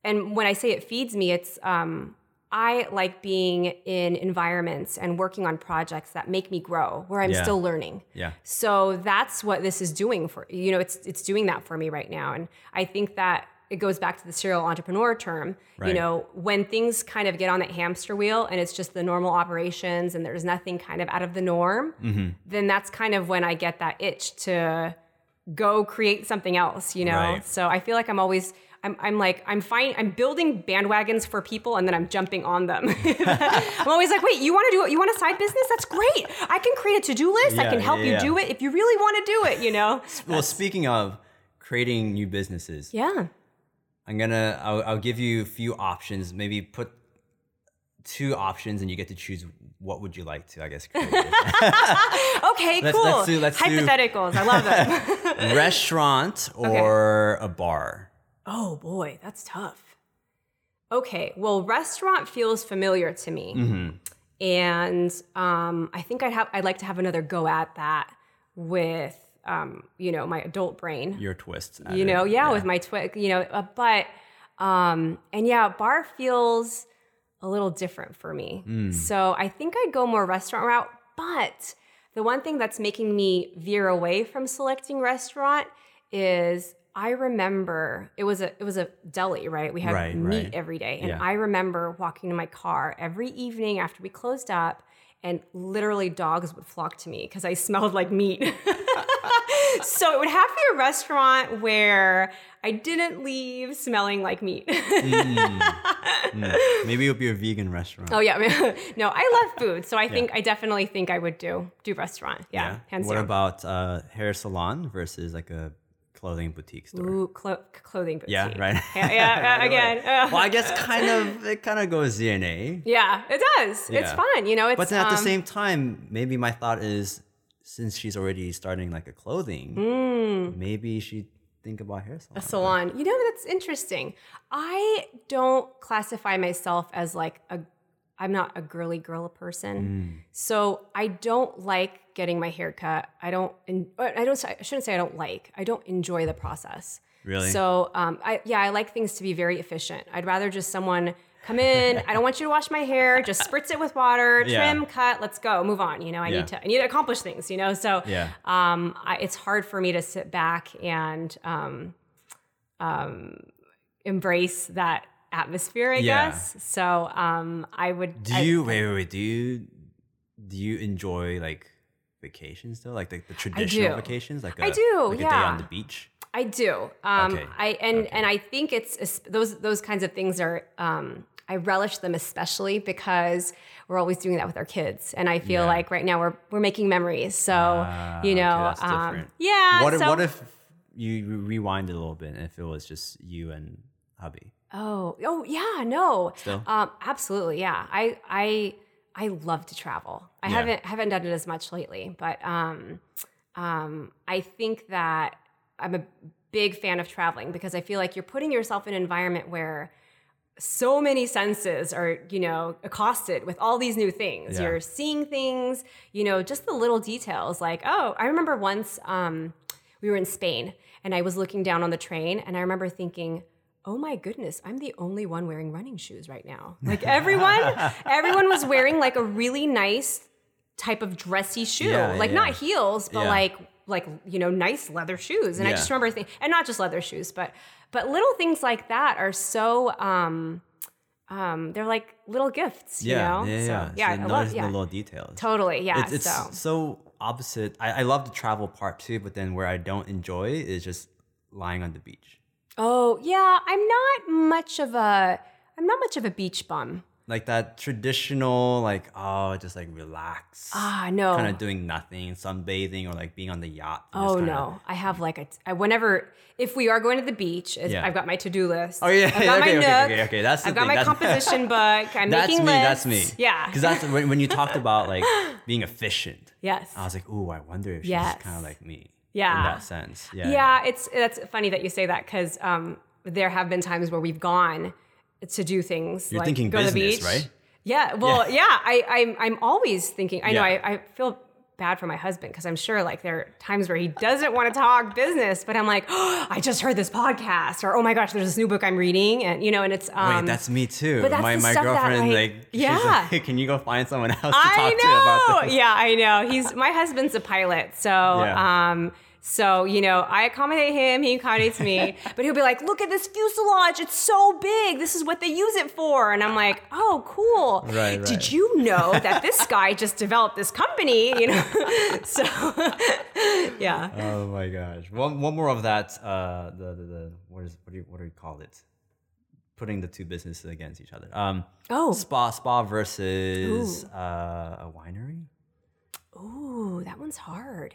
and when I say it feeds me, it's um. I like being in environments and working on projects that make me grow, where I'm Yeah. still learning. Yeah. So that's what this is doing for you know it's it's doing that for me right now and I think that it goes back to the serial entrepreneur term. Right. You know, when things kind of get on that hamster wheel and it's just the normal operations and there's nothing kind of out of the norm, Mm-hmm. then that's kind of when I get that itch to go create something else, you know? Right. So I feel like I'm always I'm, I'm like I'm fine. I'm building bandwagons for people, and then I'm jumping on them. I'm always like, wait, you want to do it? You want a side business? That's great. I can create a to do list. I can help yeah, you do it if you really want to do it. You know? Well, speaking of creating new businesses, Yeah. I'm gonna I'll, I'll give you a few options. Maybe put two options, and you get to choose what would you like to. I guess. Okay, Let's- cool. let's do- let's do- Hypotheticals. I love them. restaurant or a bar. Oh boy, that's tough. Okay, well, restaurant feels familiar to me, Mm-hmm. and um, I think I'd have I'd like to have another go at that with um, you know my adult brain. Your twist. you know, yeah, with my twig, you know, uh, but um, and yeah, bar feels a little different for me. Mm. So I think I'd go more restaurant route. But the one thing that's making me veer away from selecting restaurant is I remember it was a it was a deli, right? We had Right, meat right. every day, and Yeah. I remember walking to my car every evening after we closed up and literally dogs would flock to me because I smelled like meat. so it would have to be a restaurant where I didn't leave smelling like meat. Mm. Maybe it'll be a vegan restaurant. oh yeah, no, I love food, so I think I definitely think I would do do restaurant. Yeah, hands What down. about uh, hair salon versus like a clothing boutique store? Ooh, clo- clothing boutique. Yeah, right. Yeah, yeah, uh, again. well, I guess kind of it kind of goes DNA. yeah, it does. It's fun, you know. It's But then at the um, same time, maybe my thought is since she's already starting like a clothing, maybe she think about hair salon. Mm. a salon. You know, that's interesting. I don't classify myself as like a I'm not a girly girl person. Mm. So I don't like getting my hair cut. I don't I don't I shouldn't say I don't like. I don't enjoy the process. Really? So um I yeah, I like things to be very efficient. I'd rather just someone come in, I don't want you to wash my hair, just spritz it with water, Yeah. trim, cut, let's go, move on. You know, I Yeah. need to I need to accomplish things, you know. So Yeah. um, I, it's hard for me to sit back and um, um, embrace that atmosphere, I Yeah. guess. So um, I would. Do I- you wait, wait, wait? Do you do you enjoy like vacations though, like the, the traditional vacations, like a, I do, like a day yeah. on the beach? I do. Um, Okay, I and okay. and I think it's those those kinds of things are. Um, I relish them especially because we're always doing that with our kids, and I feel Yeah. like right now we're we're making memories. So Ah, you okay, know, that's um, yeah. what if, so- what if you rewind it a little bit if it was just you and hubby? Oh, oh yeah, no. Still? Um, absolutely, yeah. I I I love to travel. I Yeah. haven't haven't done it as much lately, but um, um, I think that I'm a big fan of traveling because I feel like you're putting yourself in an environment where so many senses are, you know, accosted with all these new things. Yeah. You're seeing things, you know, just the little details. Like, oh, I remember once um, we were in Spain and I was looking down on the train and I remember thinking, oh my goodness, I'm the only one wearing running shoes right now. Like everyone, everyone was wearing like a really nice type of dressy shoe, Yeah, like yeah. not heels, but Yeah. like like you know nice leather shoes. And I just remember thinking, and not just leather shoes, but but little things like that are so. um um, they're like little gifts, you Yeah, know. yeah, so, yeah. yeah, So I notice love, the little details. totally, yeah. It's, it's so so opposite. I, I love the travel part too, but then where I don't enjoy is just lying on the beach. Oh, yeah, I'm not much of a I'm not much of a beach bum. Like that traditional, like oh, just like relax. Ah, no. Kind of doing nothing, sunbathing, or like being on the yacht. Oh kinda- no, I have like a I, whenever if we are going to the beach, Yeah. I've got my to do list. Oh yeah, I've got okay, my okay, nook. okay, okay. That's the I've got thing. my That's- composition book. I'm That's making me. lists. That's me. Yeah. Because that's when, when you talked about like being efficient. yes. I was like, ooh, I wonder if she's Yes. kind of like me. Yeah. In that sense. Yeah. yeah, it's that's funny that you say that because um, there have been times where we've gone to do things. You're like thinking go to the business, beach. right? Yeah. Well, yeah. I, I'm I'm always thinking. I know. I, I feel bad for my husband because I'm sure like there are times where he doesn't want to talk business, but I'm like, oh, I just heard this podcast, or oh my gosh, there's this new book I'm reading, and you know, and it's um, Wait, that's me too. but that's my my that, girlfriend, like- yeah. like, can you go find someone else to I talk to know. about this? Yeah, I know. He's my husband's a pilot, so Yeah. um, so you know, I accommodate him, he accommodates me, but he'll be like, "Look at this fuselage; it's so big. This is what they use it for." And I'm like, "Oh, cool. Right, Did you know that this guy just developed this company? You know, so yeah." Oh my gosh. One one more of that. Uh, the the, the what is what do you what do you call it? Putting the two businesses against each other. Um, Oh. spa spa versus uh, a winery. Ooh, that one's hard.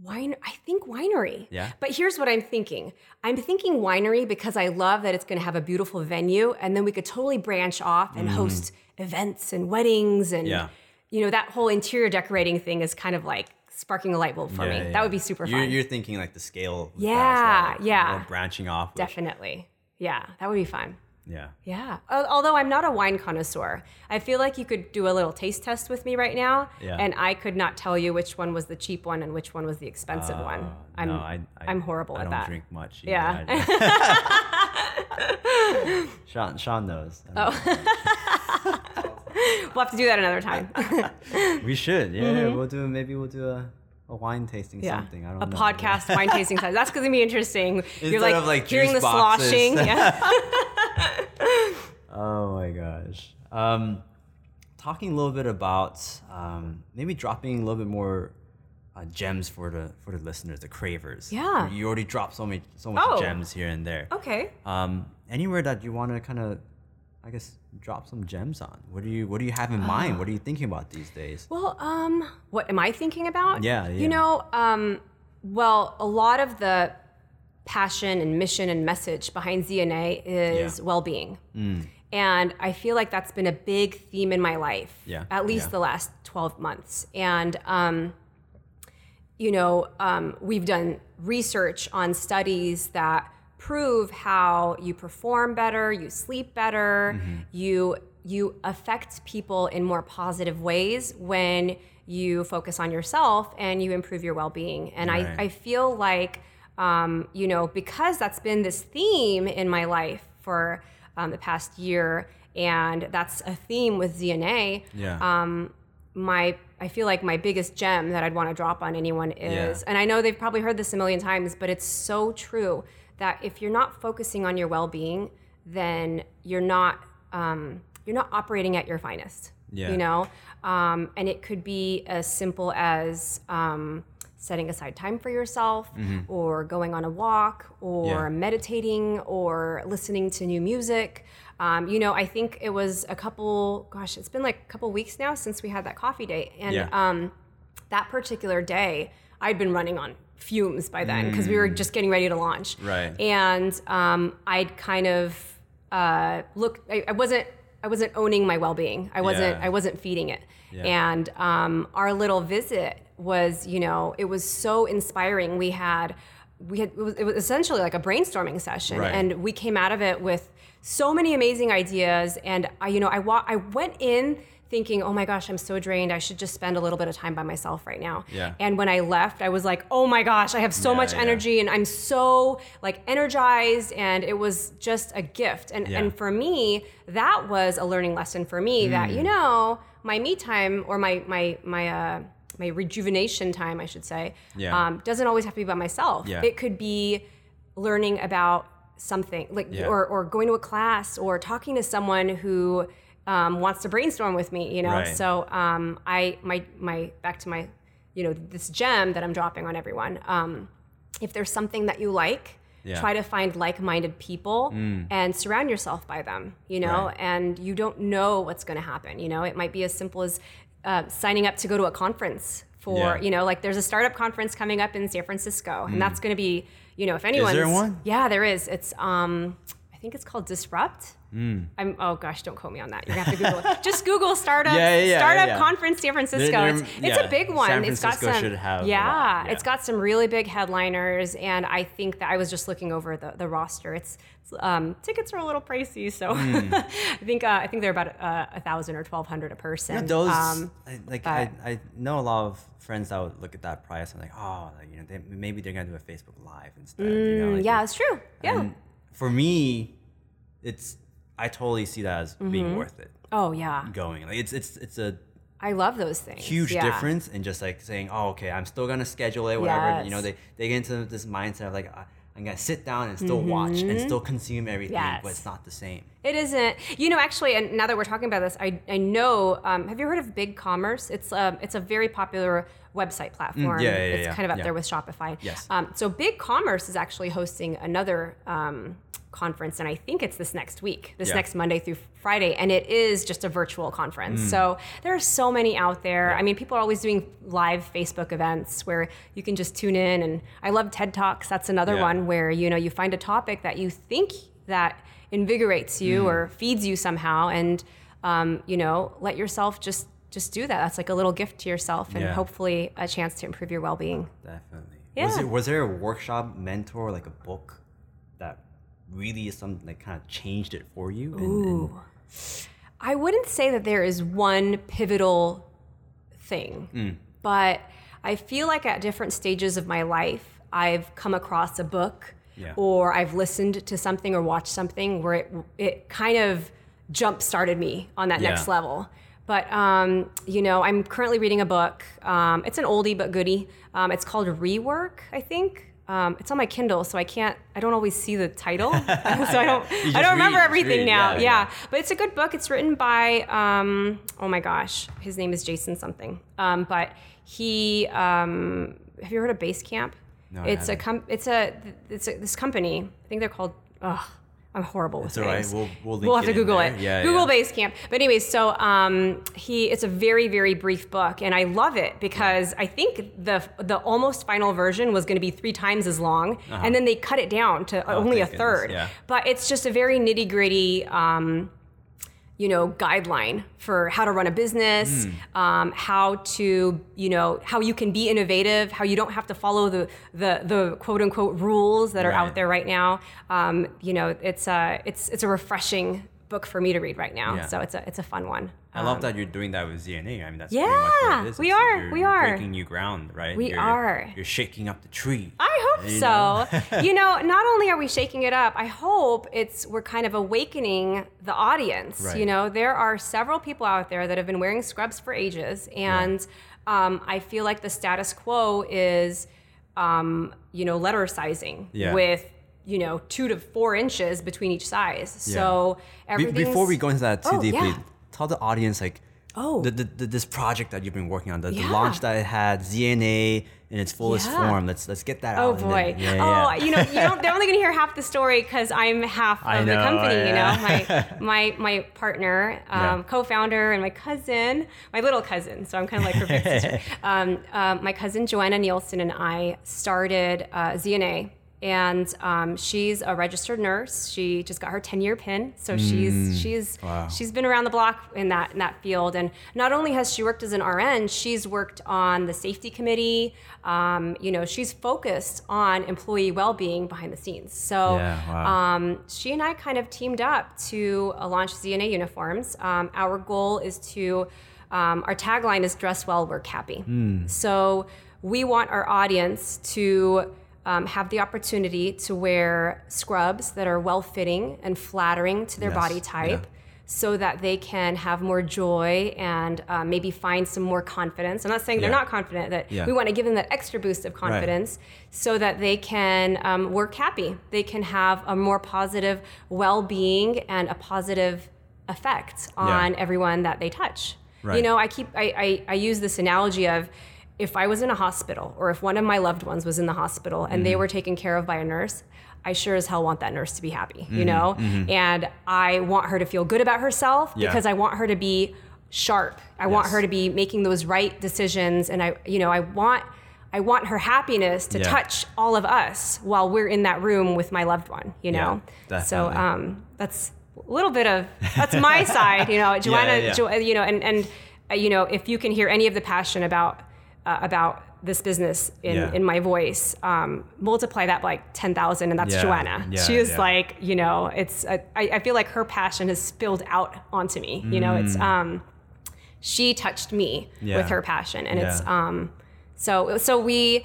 Wine, I think winery. Yeah. But here's what I'm thinking. I'm thinking winery because I love that it's going to have a beautiful venue, and then we could totally branch off and host events and weddings, and Mm. Yeah. you know that whole interior decorating thing is kind of like sparking a light bulb for Yeah, me. yeah, That would be super You're, fun. you're thinking like the scale. with that as Yeah, well, like, yeah. branching off. Definitely. Yeah, that would be fun. Yeah. Yeah. Although I'm not a wine connoisseur, I feel like you could do a little taste test with me right now, Yeah. and I could not tell you which one was the cheap one and which one was the expensive one. Uh, I'm no, I, I, I'm horrible I at don't that. drink much. Yeah. Sean, Sean knows. Oh. We'll have to do that another time. We should. Yeah, we'll do. Maybe we'll do a, a wine tasting Mm-hmm. yeah. something. I don't know. a know. podcast wine tasting. That's going to be interesting. Instead You're like, of, like, hearing the boxes. sloshing. Yeah. Oh my gosh. Um, talking a little bit about um, maybe dropping a little bit more uh, gems for the for the listeners, the cravers. Yeah. You already dropped so many so much Oh. gems here and there. Okay. Um, anywhere that you want to kind of, I guess, drop some gems on. What do you What do you have in mind? What are you thinking about these days? Well, um, what am I thinking about? Yeah, yeah. You know, um, well, a lot of the passion and mission and message behind ZNA is Yeah. well-being, and I feel like that's been a big theme in my life. Yeah, At least yeah. the last twelve months, and um, you know, um, we've done research on studies that prove how you perform better, you sleep better, Mm-hmm. you you affect people in more positive ways when you focus on yourself and you improve your well-being. And Right. I, I feel like um, you know because that's been this theme in my life for um, the past year, and that's a theme with ZNA Yeah. um, my I feel like my biggest gem that I'd want to drop on anyone is, Yeah. and I know they've probably heard this a million times, but it's so true that if you're not focusing on your well-being, then you're not um, you're not operating at your finest. Yeah. You know, um, and it could be as simple as um, setting aside time for yourself, or going on a walk, or Mm-hmm. Yeah. meditating, or listening to new music. Um, you know, I think it was a couple. Gosh, it's been like a couple weeks now since we had that coffee date, and Yeah. um, that particular day, I'd been running on fumes by then because we were just getting ready to launch. Mm. Right. And um, I'd kind of uh, look. I, I wasn't. I wasn't owning my well-being. I wasn't. Yeah. I wasn't feeding it. Yeah. And um, our little visit was, you know, it was so inspiring. We had, we had, it was, it was essentially like a brainstorming session, Right. and we came out of it with so many amazing ideas. And I, you know, I wa- I went in thinking, oh my gosh, I'm so drained. I should just spend a little bit of time by myself right now. Yeah. And when I left, I was like, oh my gosh, I have so Yeah, much yeah. energy and I'm so like energized and it was just a gift. And Yeah. and for me, that was a learning lesson for me that, Mm. you know, my me time or my my my uh my rejuvenation time, I should say, Yeah. um, doesn't always have to be by myself. Yeah. It could be learning about something like Yeah. or, or going to a class or talking to someone who um, wants to brainstorm with me you know Right. so um, i my my back to my you know this gem that i'm dropping on everyone um, if there's something that you like Yeah. Mm. try to find like-minded people and surround yourself by them you know Right. and you don't know what's going to happen you know it might be as simple as uh, signing up to go to a conference for Yeah. you know like there's a startup conference coming up in san francisco and that's going to be you know if anyone's Mm. one? yeah there is it's um i think it's called disrupt Mm. I'm oh gosh, don't quote me on that. You're gonna have to Google it. Just Google startup Yeah, yeah, yeah, startup conference San Francisco. They're- it's they're- it's yeah, a big one. San it's got Francisco some should have yeah, it's got some really big headliners, and I think that I was just looking over the, the roster. It's um, tickets are a little pricey, so Hmm. I think uh, I think they're about uh, a thousand or twelve hundred a person. Yeah, those Um, I, like I, I know a lot of friends that would look at that price and like oh like, you know they, maybe they're gonna do a Facebook Live instead. you know, like, Mm, yeah, it's true. Yeah. For me, it's I totally see that as Mm-hmm. being worth it oh yeah, going. Like it's it's it's a I love those things. huge Yeah. difference in just like saying oh okay I'm still gonna schedule it whatever. Yes. You know they they get into this mindset of like I'm gonna sit down and still watch and still consume everything, but Mm-hmm. It's not the same. It isn't. You know, actually, and now that we're talking about this, I, I know. Um, have you heard of Big Commerce? It's um, it's a very popular website platform. Mm, yeah, yeah, it's yeah, kind of up there with Shopify. Yes. Um, so Big Commerce is actually hosting another um, conference, and I think it's this next week, this Yeah. next Monday through Friday, and it is just a virtual conference. Mm. So there are so many out there. I mean, people are always doing live Facebook events where you can just tune in, and I love TED Talks. That's another Yeah. one where you know you find a topic that you think that invigorates Mm. you or feeds you somehow and um, you know let yourself just just do that that's like a little gift to yourself and Yeah. hopefully a chance to improve your well-being Definitely. Was Yeah. there was there a workshop mentor like a book really is something that kind of changed it for you? And- and- i wouldn't say that there is one pivotal thing Mm. but i feel like at different stages of my life i've come across a book Yeah. or i've listened to something or watched something where it, it kind of jump started me on that Yeah. next level but um, you know i'm currently reading a book um, it's an oldie but goodie um, it's called rework i think Um, it's on my Kindle, so I can't. I don't always see the title, so I don't. I don't remember read, everything read. now. Yeah, Yeah, yeah. but it's a good book. It's written by. Um, oh my gosh, his name is Jason something. Um, but he. Um, have you heard of Basecamp? No, it's a com- It's a. It's a, this company. I think they're called. Ugh, I'm horrible with all right. We'll- we'll we'll have to Google there. it. Yeah, Google yeah. Basecamp. But anyways, so um, he it's a very very brief book, and I love it because I think the the almost final version was going to be three times as long, and then they cut it down to only a Uh-huh. Oh, goodness, third. yeah. But it's just a very nitty gritty. Um, you know, guideline for how to run a business, Hmm. um, how to, you know, how you can be innovative, how you don't have to follow the the, the quote unquote rules that are Right. out there right now. Um, you know, it's a it's it's a refreshing book for me to read right now. Yeah. So it's a it's a fun one. I love that you're doing that with ZNA. I mean, that's Yeah, pretty much what it is. we are, You're, we are. breaking new ground, right? We You're- are. You're shaking up the tree. I hope You so. you know, not only are we shaking it up, I hope it's we're kind of awakening the audience. Right. You know, there are several people out there that have been wearing scrubs for ages, and um, I feel like the status quo is, um, you know, letter sizing Yeah. with you know two to four inches between each size. Yeah. So Be- everything. before we go into that too Oh, deeply, yeah. tell the audience like, Oh. the, the, the, this project that you've been working on, the, the launch that it had, ZNA in its fullest Yeah. form. Let's let's get that Oh out. boy! then- yeah, oh, yeah. you know, you don't, they're only going to hear half the story because I'm half of I the know, company. You know, my my my partner, um, Yeah. co-founder, and my cousin, my little cousin. So I'm kind of like her big sister. Um, uh, my cousin Joanna Nielsen and I started uh, ZNA. And um, she's a registered nurse. She just got her 10-year pin, so she's she's Mm. Wow. she's been around the block in that in that field. And not only has she worked as an RN, she's worked on the safety committee. Um, you know, she's focused on employee well-being behind the scenes. So Yeah, wow. um, she and I kind of teamed up to uh, launch ZNA uniforms. Um, our goal is to um, our tagline is "Dress well, work happy." Hmm. So we want our audience to um, have the opportunity to wear scrubs that are well fitting and flattering to their Yes, body type. yeah. So that they can have more joy and uh, maybe find some more confidence. I'm not saying they're Yeah. not confident. That Yeah. we want to give them that extra boost of confidence, so that they can um, work happy. They can have a more positive well-being and a positive effect on everyone that they touch. You know, I keep I, I, I use this analogy of if I was in a hospital or if one of my loved ones was in the hospital and Mm-hmm. they were taken care of by a nurse, I sure as hell want that nurse to be happy, Mm-hmm. you know? And I want her to feel good about herself Yeah. because I want her to be sharp. I want her to be making those right decisions and I you know, I want I want her happiness to Yeah. touch all of us while we're in that room with my loved one, you know? Yeah, so um that's a little bit of that's my side, you know. Joanna. Jo- you know, and and uh, you know, if you can hear any of the passion about uh, about this business in, Yeah. in my voice, um, multiply that by like ten thousand, and that's Yeah, Joanna. yeah, she is like, you know, it's uh, I, I feel like her passion has spilled out onto me. You know, it's um, she touched me Mm. With her passion, and it's um, so so we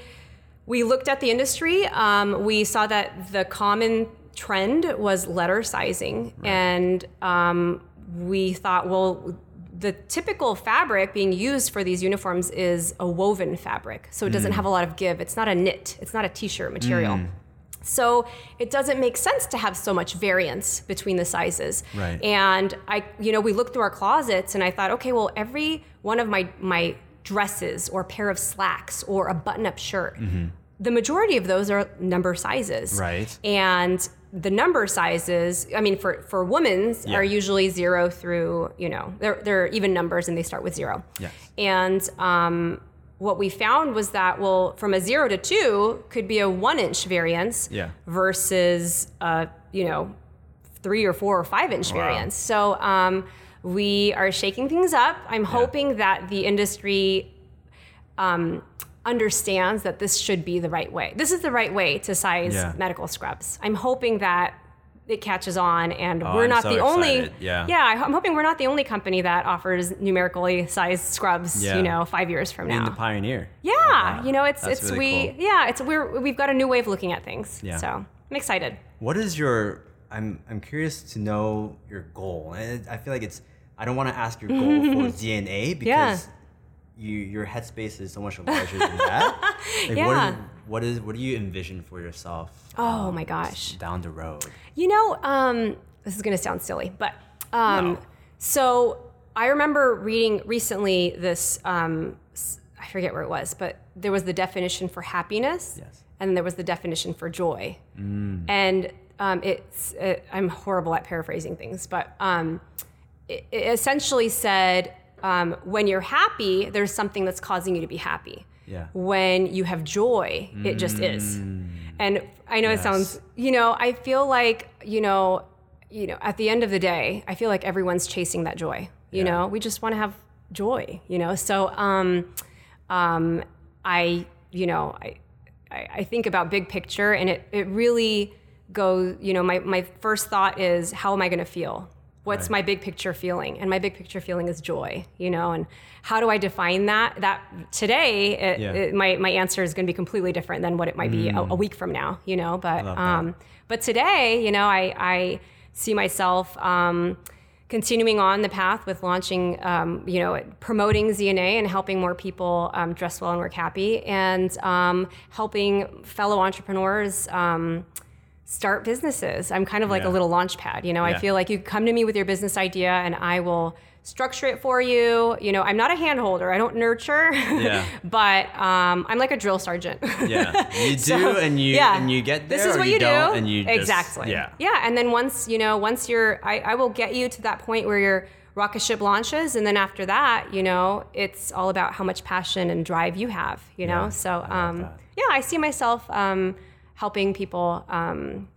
we looked at the industry. Um, we saw that the common trend was letter sizing, and um, we thought, well, the typical fabric being used for these uniforms is a woven fabric, so it Mm. doesn't have a lot of give. It's not a knit. It's not a t-shirt material. So it doesn't make sense to have so much variance between the sizes. Right. And I, you know, we looked through our closets and I thought, okay, well, every one of my my dresses or pair of slacks or a button-up shirt, the majority of those are number sizes. Mm-hmm. Right. And the number sizes, I mean, for for women's Yeah. are usually zero through, you know, they're they're even numbers and they start with zero. Yes. And um, what we found was that, well, from a zero to two could be a one inch variance Yeah. versus, a, you know, three or four or five inch Wow. variance. So um, we are shaking things up. I'm hoping that the industry um, understands that this should be the right way. This is the right way to size Yeah. medical scrubs. I'm hoping that it catches on and Oh, we're I'm not so the only. Yeah. yeah I- i'm hoping we're not the only company that offers numerically sized scrubs Yeah. you know five years from Being now the pioneer. yeah Wow. you know it's That's it's really we cool. yeah it's we're we've got a new way of looking at things Yeah. so i'm excited What is your? I'm I'm curious to know your goal. And I feel like it's. I don't want to ask your goal for ZNA because Yeah. You your headspace is so much larger than that. Like, Yeah. What what is what do you envision for yourself? Oh um, my gosh. down the road. You know, um, this is going to sound silly, but um, No. so I remember reading recently this. Um, I forget where it was, but there was the definition for happiness, Yes. and there was the definition for joy. Mm. And um, it's it, I'm horrible at paraphrasing things, but um, it, it essentially said um, when you're happy, there's something that's causing you to be happy. Yeah. When you have joy, it just is. And I know it sounds, you know, I feel like, you know, you know, at the end of the day, I feel like everyone's chasing that joy. You Yeah. know, we just want to have joy. You know, so um, um, I, you know, I, I, I think about big picture, and it it really goes. You know, my my first thought is, how am I going to feel? What's Right. my big picture feeling? And my big picture feeling is joy. You know, and how do I define that? That today, it, Yeah. it, my my answer is going to be completely different than what it might be a, a week from now. You know, but um, but today, you know, I I see myself. Um, continuing on the path with launching, um, you know, promoting ZNA and helping more people um, dress well and work happy, and um, helping fellow entrepreneurs. Start businesses. I'm kind of like Yeah. a little launch pad. You know, Yeah. I feel like you come to me with your business idea and I will structure it for you. You know, I'm not a hand holder. I don't nurture. Yeah. but um, I'm like a drill sergeant. Yeah, you do, So, and you yeah. and you get there. This is what you, you, do. and you just- exactly. yeah. Yeah. And then once you know, once you're, I, I will get you to that point where your rocket ship launches, and then after that, you know, it's all about how much passion and drive you have. You know. So um, that. yeah, I see myself um, helping people. Um,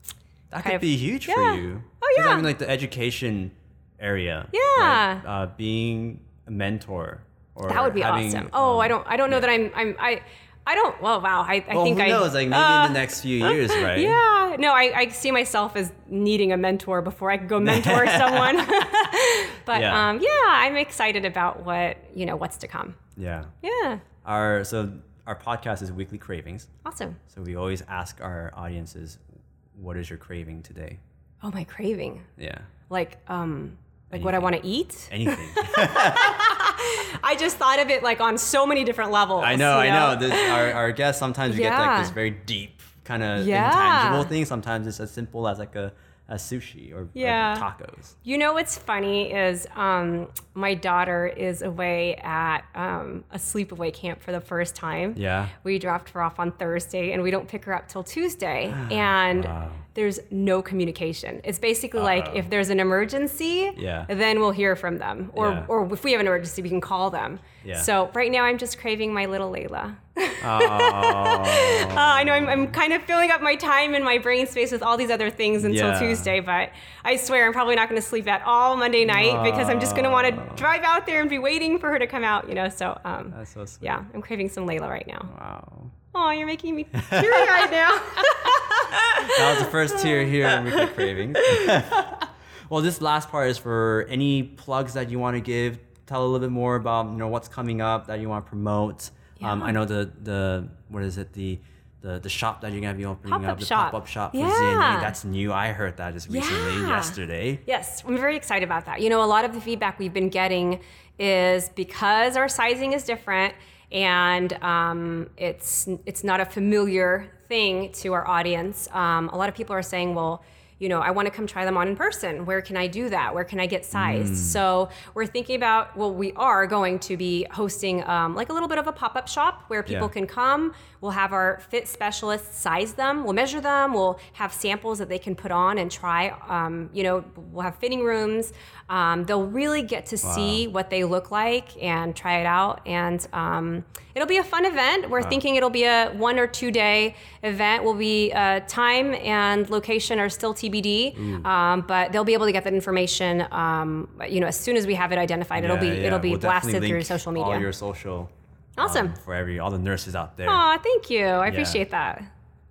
That could of- be huge yeah. for you. Oh, 'Cause I yeah. mean, like the education area. Yeah. right? Uh, being a mentor. Or that would be having, awesome. Oh, um, I don't. I don't know that I'm. I'm. I. I don't. Well, wow. I, think I Well, think who I. knows? Like maybe uh, in the next few years, right? Yeah. No, I, I see myself as needing a mentor before I could go mentor someone. but Yeah. um, yeah, I'm excited about what you know what's to come. Yeah. Yeah. Our so our podcast is weekly cravings. Awesome. So we always ask our audiences, "What is your craving today?" Oh, my craving. Yeah. Like um, like what I want to eat. Anything. I just thought of it like on so many different levels. I know, you I know. This, our, our guests sometimes we get like this very deep kind of Yeah. intangible thing. Sometimes it's as simple as like a, a sushi or, or Yeah. tacos. You know what's funny is um, my daughter is away at um, a sleepaway camp for the first time. Yeah. We dropped her off on Thursday and we don't pick her up till Tuesday. And Wow. there's no communication. It's basically like if there's an emergency, Yeah. then we'll hear from them. Or, Yeah. or if we have an emergency, we can call them. Yeah. So right now I'm just craving my little Layla. Oh, Uh, I know I'm, I'm kind of filling up my time and my brain space with all these other things until Yeah. Tuesday, but I swear I'm probably not going to sleep at all Monday night because I'm just going to want to drive out there and be waiting for her to come out, you know. So, um, so yeah, I'm craving some Layla right now. Wow. Oh, you're making me teary right now. That was the first tear here in Weekly Cravings. well, this last part is for any plugs that you want to give. Tell a little bit more about you know what's coming up that you want to promote. Um, I know the the what is it the the, the shop that you're gonna be opening Pop-up up the shop. pop up shop for Yeah. ZNA. That's new. I heard that just recently Yeah. yesterday. Yes, I'm very excited about that. You know, a lot of the feedback we've been getting is because our sizing is different and um, it's it's not a familiar thing to our audience. Um, a lot of people are saying, well. You know, I want to come try them on in person. Where can I do that? Where can I get sized? So we're thinking about. Well, we are going to be hosting um, like a little bit of a pop-up shop where people Yeah. can come. We'll have our fit specialists size them. We'll measure them. We'll have samples that they can put on and try. Um, you know, we'll have fitting rooms. Um, they'll really get to see what they look like and try it out. And um, it'll be a fun event. We're thinking it'll be a one or two day event. Will be uh, time and location are still TBD, um, but they'll be able to get that information. Um, you know, as soon as we have it identified, it'll be Yeah, yeah. it'll be We'll blasted through social media. All your social. Awesome. um, for every all the nurses out there. Aw, thank you. I appreciate that.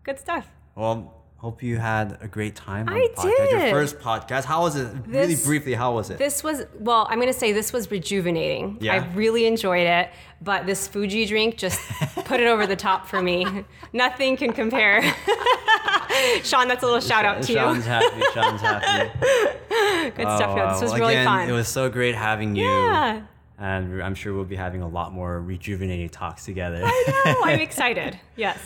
Good stuff. Well, hope you had a great time on I the podcast. Your first podcast. How was it? really briefly, how was it? This was well, I'm gonna say this was rejuvenating. Yeah. I really enjoyed it, but this Fuji drink just put it over the top for me. Nothing can compare. Sean, that's a little shout out to Sean's you. happy. Sean's happy. Good stuff. Oh, Yeah, this was Well, really again, fun. It was so great having you. yeah. And I'm sure we'll be having a lot more rejuvenating talks together. Oh, I'm excited. Yes.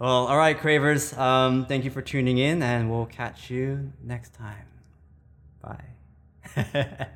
well, all right, Cravers. Um, thank you for tuning in, and we'll catch you next time. Bye.